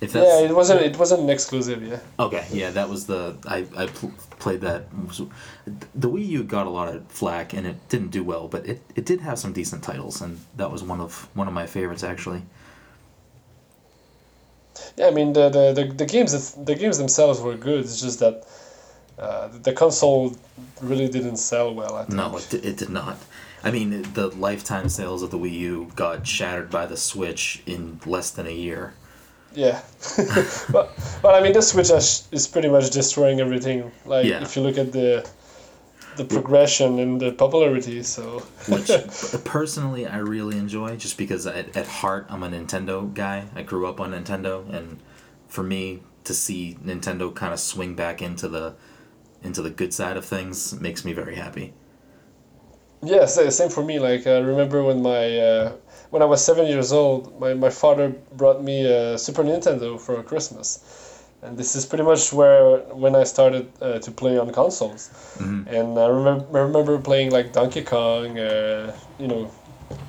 If that's
Yeah, it wasn't it wasn't an exclusive. Yeah.
okay, yeah, that was the I I pl- played that. The Wii U got a lot of flack and it didn't do well, but it, it did have some decent titles and that was one of one of my favorites actually.
Yeah, I mean the the, the, the games the games themselves were good. It's just that uh, the console really didn't sell well. I think.
No, it, it did not. I mean, the lifetime sales of the Wii U got shattered by the Switch in less than a year.
Yeah, but but I mean the Switch is, is pretty much destroying everything. Like
Yeah.
if you look at the the progression and the popularity, so
which personally I really enjoy just because at, at heart I'm a Nintendo guy. I grew up on Nintendo and for me to see Nintendo kind of swing back into the into the good side of things makes me very happy.
Yeah, same for me. Like I remember when my uh, when I was seven years old, my, my father brought me a Super Nintendo for Christmas, and this is pretty much where when I started uh, to play on consoles.
Mhm.
And I remember I remember playing like Donkey Kong, uh, you know,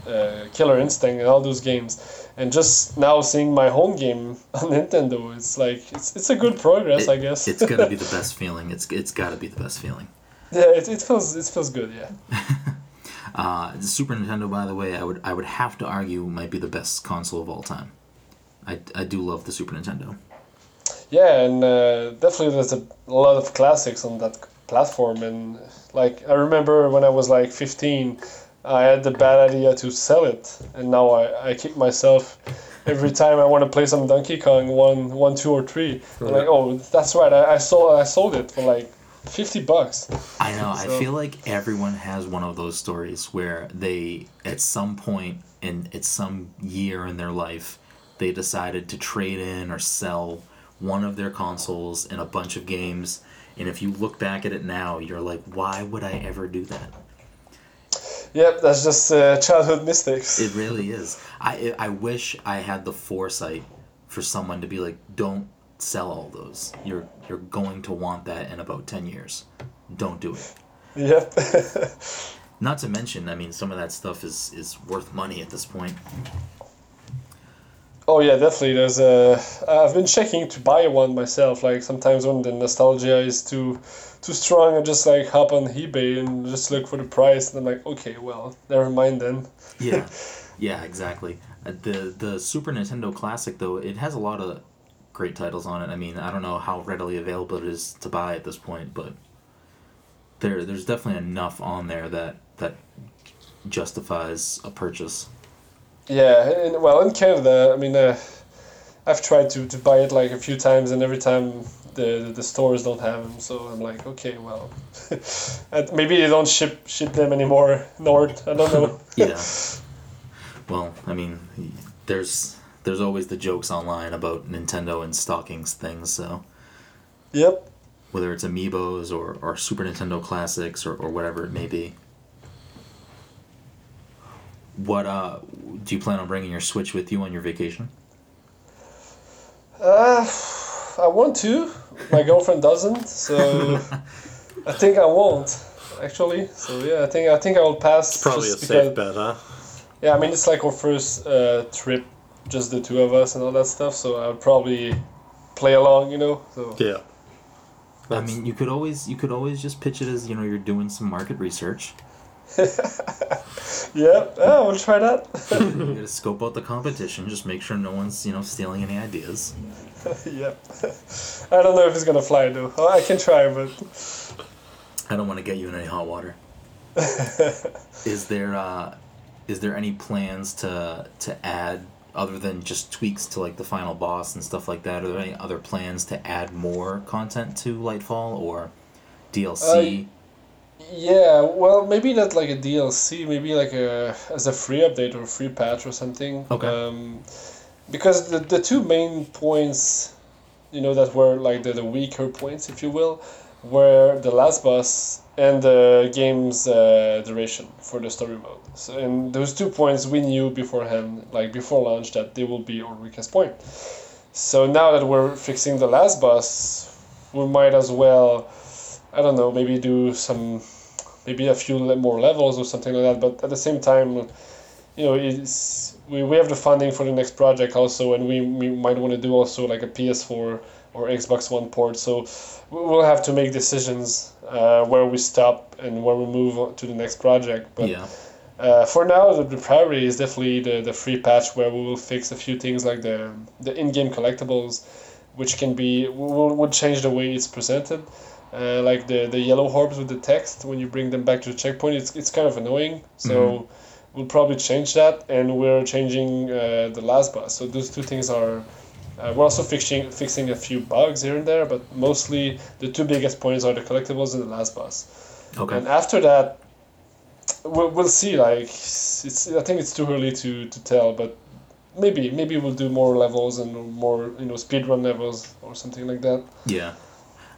uh, Killer Instinct, and all those games. And just now seeing my home game on Nintendo, it's like it's, it's a good progress,
It-
I guess.
it's gonna be the best feeling. It's it's got to be the best feeling.
yeah, it, it feels it feels good. Yeah.
Uh, the Super Nintendo, by the way, I would I would have to argue might be the best console of all time. I, I do love the Super Nintendo.
Yeah, and uh, definitely there's a lot of classics on that platform. And like I remember when I was like 15, I had the bad idea to sell it, and now I, I kick myself every time I want to play some Donkey Kong one, one, two, or three. I'm like, oh, that's right, I, I sold I sold it for like 50 bucks.
I know. I feel like everyone has one of those stories where they, at some point in at some year in their life, they decided to trade in or sell one of their consoles and a bunch of games. And if you look back at it now, you're like, why would I ever do that?
Yep, that's just uh, childhood mistakes.
It really is. I I wish I had the foresight for someone to be like, don't sell all those. You're you're going to want that in about ten years. Don't do it.
Yep.
Not to mention, I mean, some of that stuff is is worth money at this point.
Oh yeah, definitely. There's a. I've been checking to buy one myself. Like sometimes when the nostalgia is too, too strong, I just like hop on eBay and just look for the price, and I'm like, okay, well, never mind then.
Yeah, yeah, exactly. Uh, the the Super Nintendo Classic though, it has a lot of great titles on it. I mean, I don't know how readily available it is to buy at this point, but there there's definitely enough on there that that justifies a purchase.
Yeah, and, well, in Canada, I mean, uh, I've tried to, to buy it like a few times, and every time the the stores don't have them. So I'm like, okay, well, maybe they don't ship ship them anymore north. I don't know.
Yeah. Well, I mean, there's there's always the jokes online about Nintendo and stockings things. So
Yep.
whether it's amiibos or, or Super Nintendo classics or, or whatever it may be. What uh do you plan on bringing your Switch with you on your vacation?
Uh, I want to. My girlfriend doesn't, so I think I won't actually. So yeah, I think I think I will pass.
Probably a safe
because-
bet, huh?
Yeah, I mean it's like our first uh, trip, just the two of us and all that stuff. So I would probably play along, you know. So
Yeah.
I mean, you could always you could always just pitch it as you know you're doing some market research.
yeah, yeah, we'll try that.
you gotta scope out the competition, just make sure no one's you know stealing any ideas.
yep. I don't know if it's gonna fly though. Oh, I can try, but
I don't want to get you in any hot water. is there uh, is there any plans to to add other than just tweaks to like the final boss and stuff like that? Are there any other plans to add more content to Lightfall or DLC?
Yeah, well, maybe not like a DLC, maybe like a as a free update or a free patch or something.
Okay.
Um, because the, the two main points, you know, that were like the, the weaker points, if you will, were the last boss and the game's uh, duration for the story mode. So, and those two points we knew beforehand, like before launch, that they will be our weakest point. So now that we're fixing the last boss, we might as well, I don't know, maybe do some, maybe a few more levels or something like that. But at the same time, you know, it's we, we have the funding for the next project also, and we, we might want to do also like a PS4 or Xbox One port. So we- we'll have to make decisions uh, where we stop and where we move to the next project. But
yeah.
uh, for now, the, the priority is definitely the, the free patch where we will fix a few things like the the in-game collectibles, which can be will would change the way it's presented. Uh, like the, the yellow orbs with the text when you bring them back to the checkpoint, it's, it's kind of annoying. So we'll probably change that, and we're changing uh, the last boss. So those two things are. Uh, we're also fixing fixing a few bugs here and there, but mostly the two biggest points are the collectibles and the last boss.
Okay.
And after that, we'll, we'll see. Like it's, I think it's too early to, to tell, but maybe maybe we'll do more levels and more you know speedrun levels or something like that.
Yeah.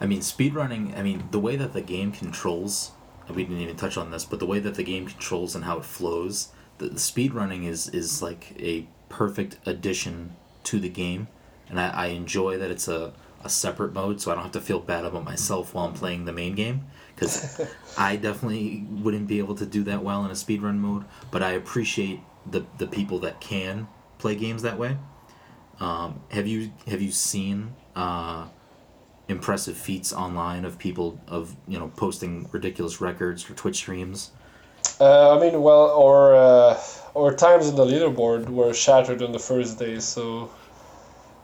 I mean, speedrunning, I mean, the way that the game controls we didn't even touch on this, but the way that the game controls and how it flows, the, the speed running is is like a perfect addition to the game, and I, I enjoy that it's a, a separate mode, so I don't have to feel bad about myself while I'm playing the main game, because I definitely wouldn't be able to do that well in a speedrun mode, but I appreciate the the people that can play games that way. Um, have you have you seen uh, impressive feats online of people of you know posting ridiculous records for Twitch streams?
Uh, I mean, well, or uh, or times in the leaderboard were shattered on the first day. So,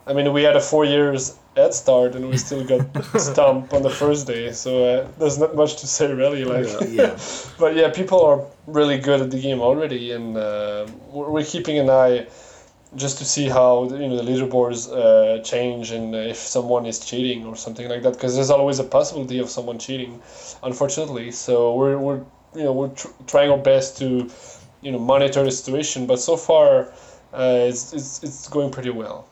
I mean, we had a four years head start, and we still got stumped on the first day. So uh, there's not much to say really. Like,
Yeah.
but yeah, people are really good at the game already, and uh, we're we're keeping an eye just to see how you know the leaderboards uh, change and if someone is cheating or something like that. Because there's always a possibility of someone cheating, unfortunately. So we're we're you know we're tr- trying our best to you know monitor the situation, but so far uh, it's, it's it's going pretty well.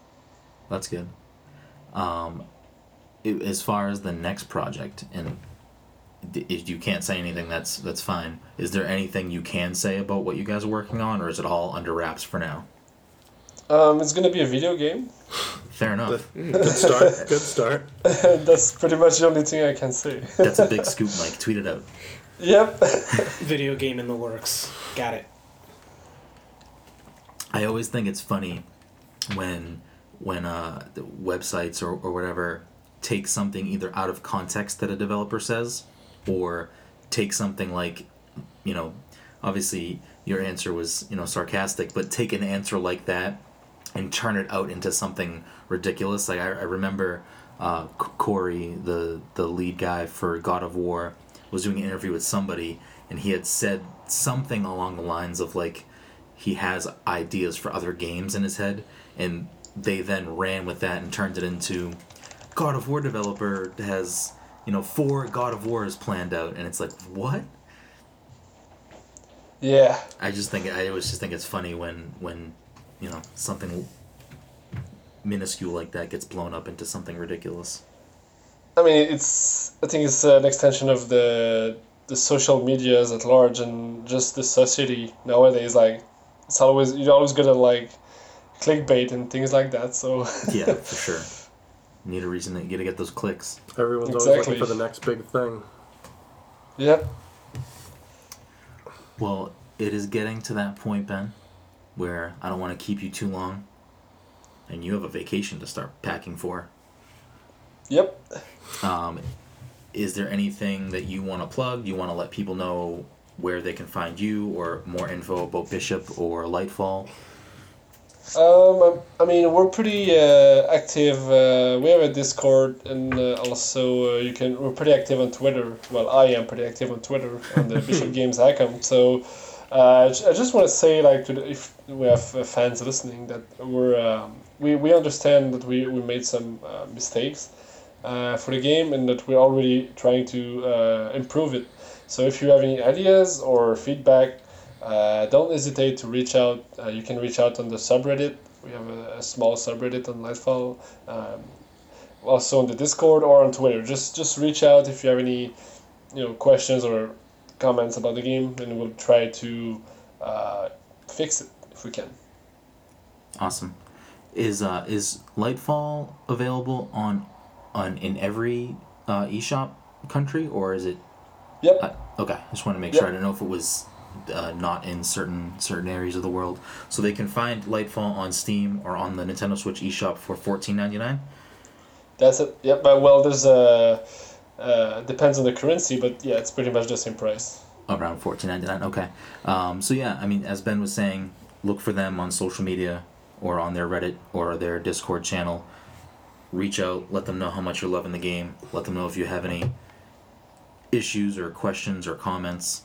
That's good. Um, i as far as the next project, and if you can't say anything, that's that's fine. Is there anything you can say about what you guys are working on, or is it all under wraps for now?
Um, it's gonna be a video game.
Fair enough.
Good start. Good start.
That's pretty much the only thing I can say.
That's a big scoop, Mike. Tweet it out.
yep.
Video game in the works. Got it.
I always think it's funny when when uh, websites or, or whatever take something either out of context that a developer says or take something like you know obviously your answer was you know sarcastic but take an answer like that and turn it out into something ridiculous. Like i, I remember uh, Cory the the lead guy for god of war was doing an interview with somebody and he had said something along the lines of like he has ideas for other games in his head and they then ran with that and turned it into god of war developer has you know four god of wars planned out and it's like what
Yeah.
i just think i always just think it's funny when when you know something minuscule like that gets blown up into something ridiculous
I mean, it's. I think it's an extension of the the social medias at large and just the society nowadays. Like, it's always you're always gonna like clickbait and things like that. So
yeah for sure need a reason that you gotta get those clicks
Everyone's always looking for the next big thing.
Yep.
well it is getting to that point ben where i don't want to keep you too long and you have a vacation to start packing for
Yep.
Um, is there anything that you want to plug? You want to let people know where they can find you, or more info about Bishop or Lightfall?
Um, I mean, we're pretty uh, active. Uh, we have a Discord, and uh, also uh, you can. We're pretty active on Twitter. Well, I am pretty active on Twitter on the Bishop Games account. So, uh, I I just want to say, like, to the, if we have uh, fans listening, that we're um, we, we understand that we, we made some uh, mistakes uh, for the game, and that we're already trying to uh, improve it. So, if you have any ideas or feedback, uh, don't hesitate to reach out. Uh, you can reach out on the subreddit. We have a, a small subreddit on Lightfall. Um, also on the Discord or on Twitter. Just just reach out if you have any you know questions or comments about the game, and we'll try to uh, fix it if we can.
Awesome. Is uh, is Lightfall available on on in every uh, eShop country, or is it?
Yep.
Uh, okay, I just want to make
Yep.
sure. I don't know if it was uh, not in certain certain areas of the world. So they can find Lightfall on Steam or on the Nintendo Switch eShop for fourteen ninety nine.
That's it. Yep. Well, there's a uh, depends on the currency, but yeah, it's pretty much the same price.
around fourteen ninety nine. Okay. Um, so yeah, I mean, as Ben was saying, look for them on social media or on their Reddit or their Discord channel. Reach out, let them know how much you're loving the game. Let them know if you have any issues or questions or comments.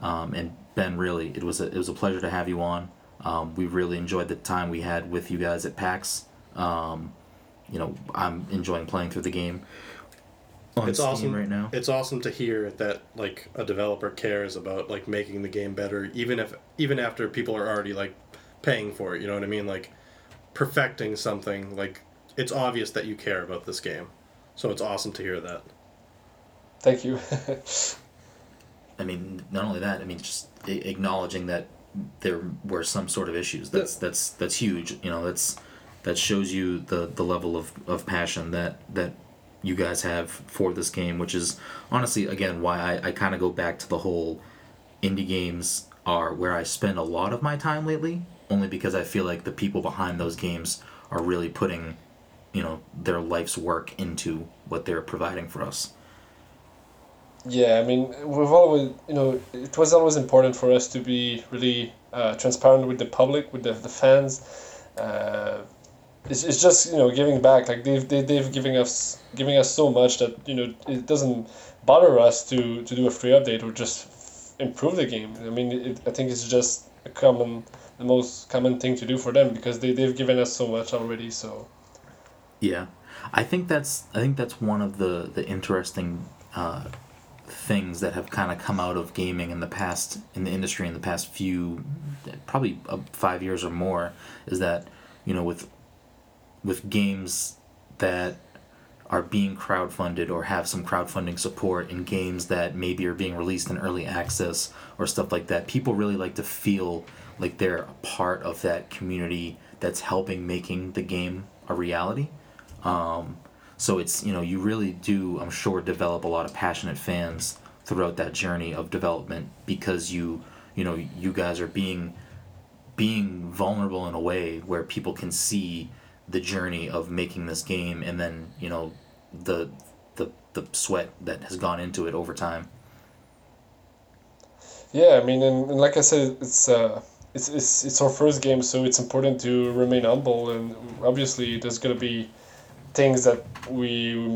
Um, and Ben, really, it was a it was a pleasure to have you on. Um, we really enjoyed the time we had with you guys at PAX. Um, you know, I'm enjoying playing through the game on
It's
Steam
awesome
right now.
It's awesome to hear that like a developer cares about like making the game better, even if even after people are already like paying for it. You know what I mean? Like perfecting something. Like it's obvious that you care about this game, so it's awesome to hear that.
Thank you.
I mean, not only that. I mean, just a- acknowledging that there were some sort of issues. That's that's that's huge. You know, that's that shows you the the level of, of passion that that you guys have for this game, which is honestly again why I, I kind of go back to the whole indie games are where I spend a lot of my time lately, only because I feel like the people behind those games are really putting, you know, their life's work into what they're providing for us.
Yeah, I mean, we've always, you know, it was always important for us to be really uh, transparent with the public, with the, the fans. Uh, it's, it's just, you know, giving back. Like they've, they, they've giving us giving us so much that, you know, it doesn't bother us to, to do a free update or just improve the game. I mean, it, I think it's just a common, the most common thing to do for them because they, they've given us so much already. So
Yeah, I think that's I think that's one of the the interesting uh, things that have kind of come out of gaming in the past in the industry in the past few probably uh, five years or more is that you know with with games that are being crowdfunded or have some crowdfunding support in games that maybe are being released in early access or stuff like that people really like to feel like they're a part of that community that's helping making the game a reality. Um, so it's you know you really do I'm sure develop a lot of passionate fans throughout that journey of development because you you know you guys are being being vulnerable in a way where people can see the journey of making this game and then you know the the the sweat that has gone into it over time
Yeah, I mean, and, and like I said, it's uh, it's, it's it's our first game, so it's important to remain humble. And obviously, there's gonna be things that we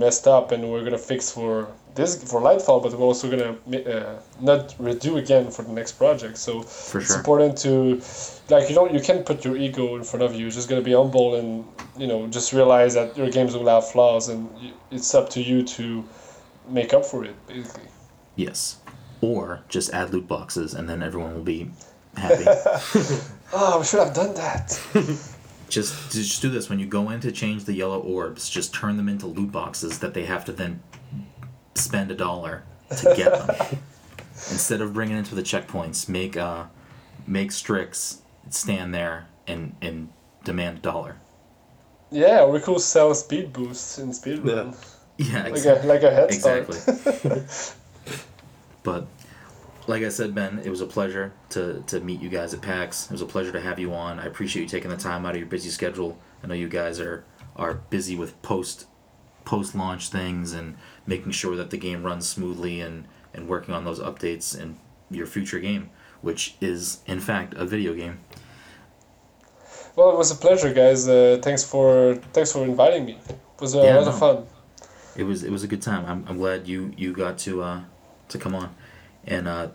messed up, and we're gonna fix for this for Lightfall, but we're also gonna uh, not redo again for the next project. So
for
it's important to, like, you know, you can't put your ego in front of you. You're just gonna be humble and you know just realize that your games will have flaws, and it's up to you to make up for it, basically.
yes or just add loot boxes and then everyone will be happy
Oh, we should have done that.
just just do this when you go in to change the yellow orbs just turn them into loot boxes that they have to then spend a dollar to get them instead of bringing it to the checkpoints make uh make Stryx stand there and and demand a dollar
Yeah, we could sell speed boosts in speedrun.
yeah
Like
exactly
a like a head start.
exactly but like I said, Ben, it was a pleasure to, to meet you guys at PAX. It was a pleasure to have you on. I appreciate you taking the time out of your busy schedule. I know you guys are are busy with post post launch things and making sure that the game runs smoothly and, and working on those updates in your future game, which is in fact a video game.
Well, it was a pleasure, guys. Uh, thanks for thanks for inviting me. It was a
Yeah,
lot
no.
of fun.
it was it was a good time. I'm, I'm glad you you got to uh, to come on, and uh,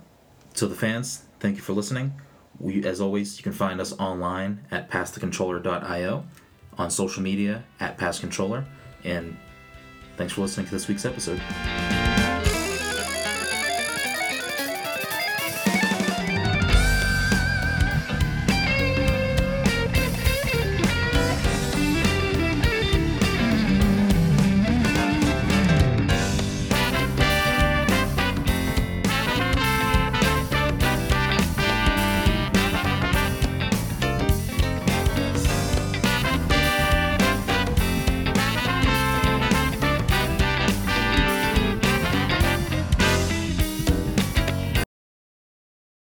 to the fans, thank you for listening. We, as always, you can find us online at passthecontroller.io, on social media at passcontroller, and thanks for listening to this week's episode.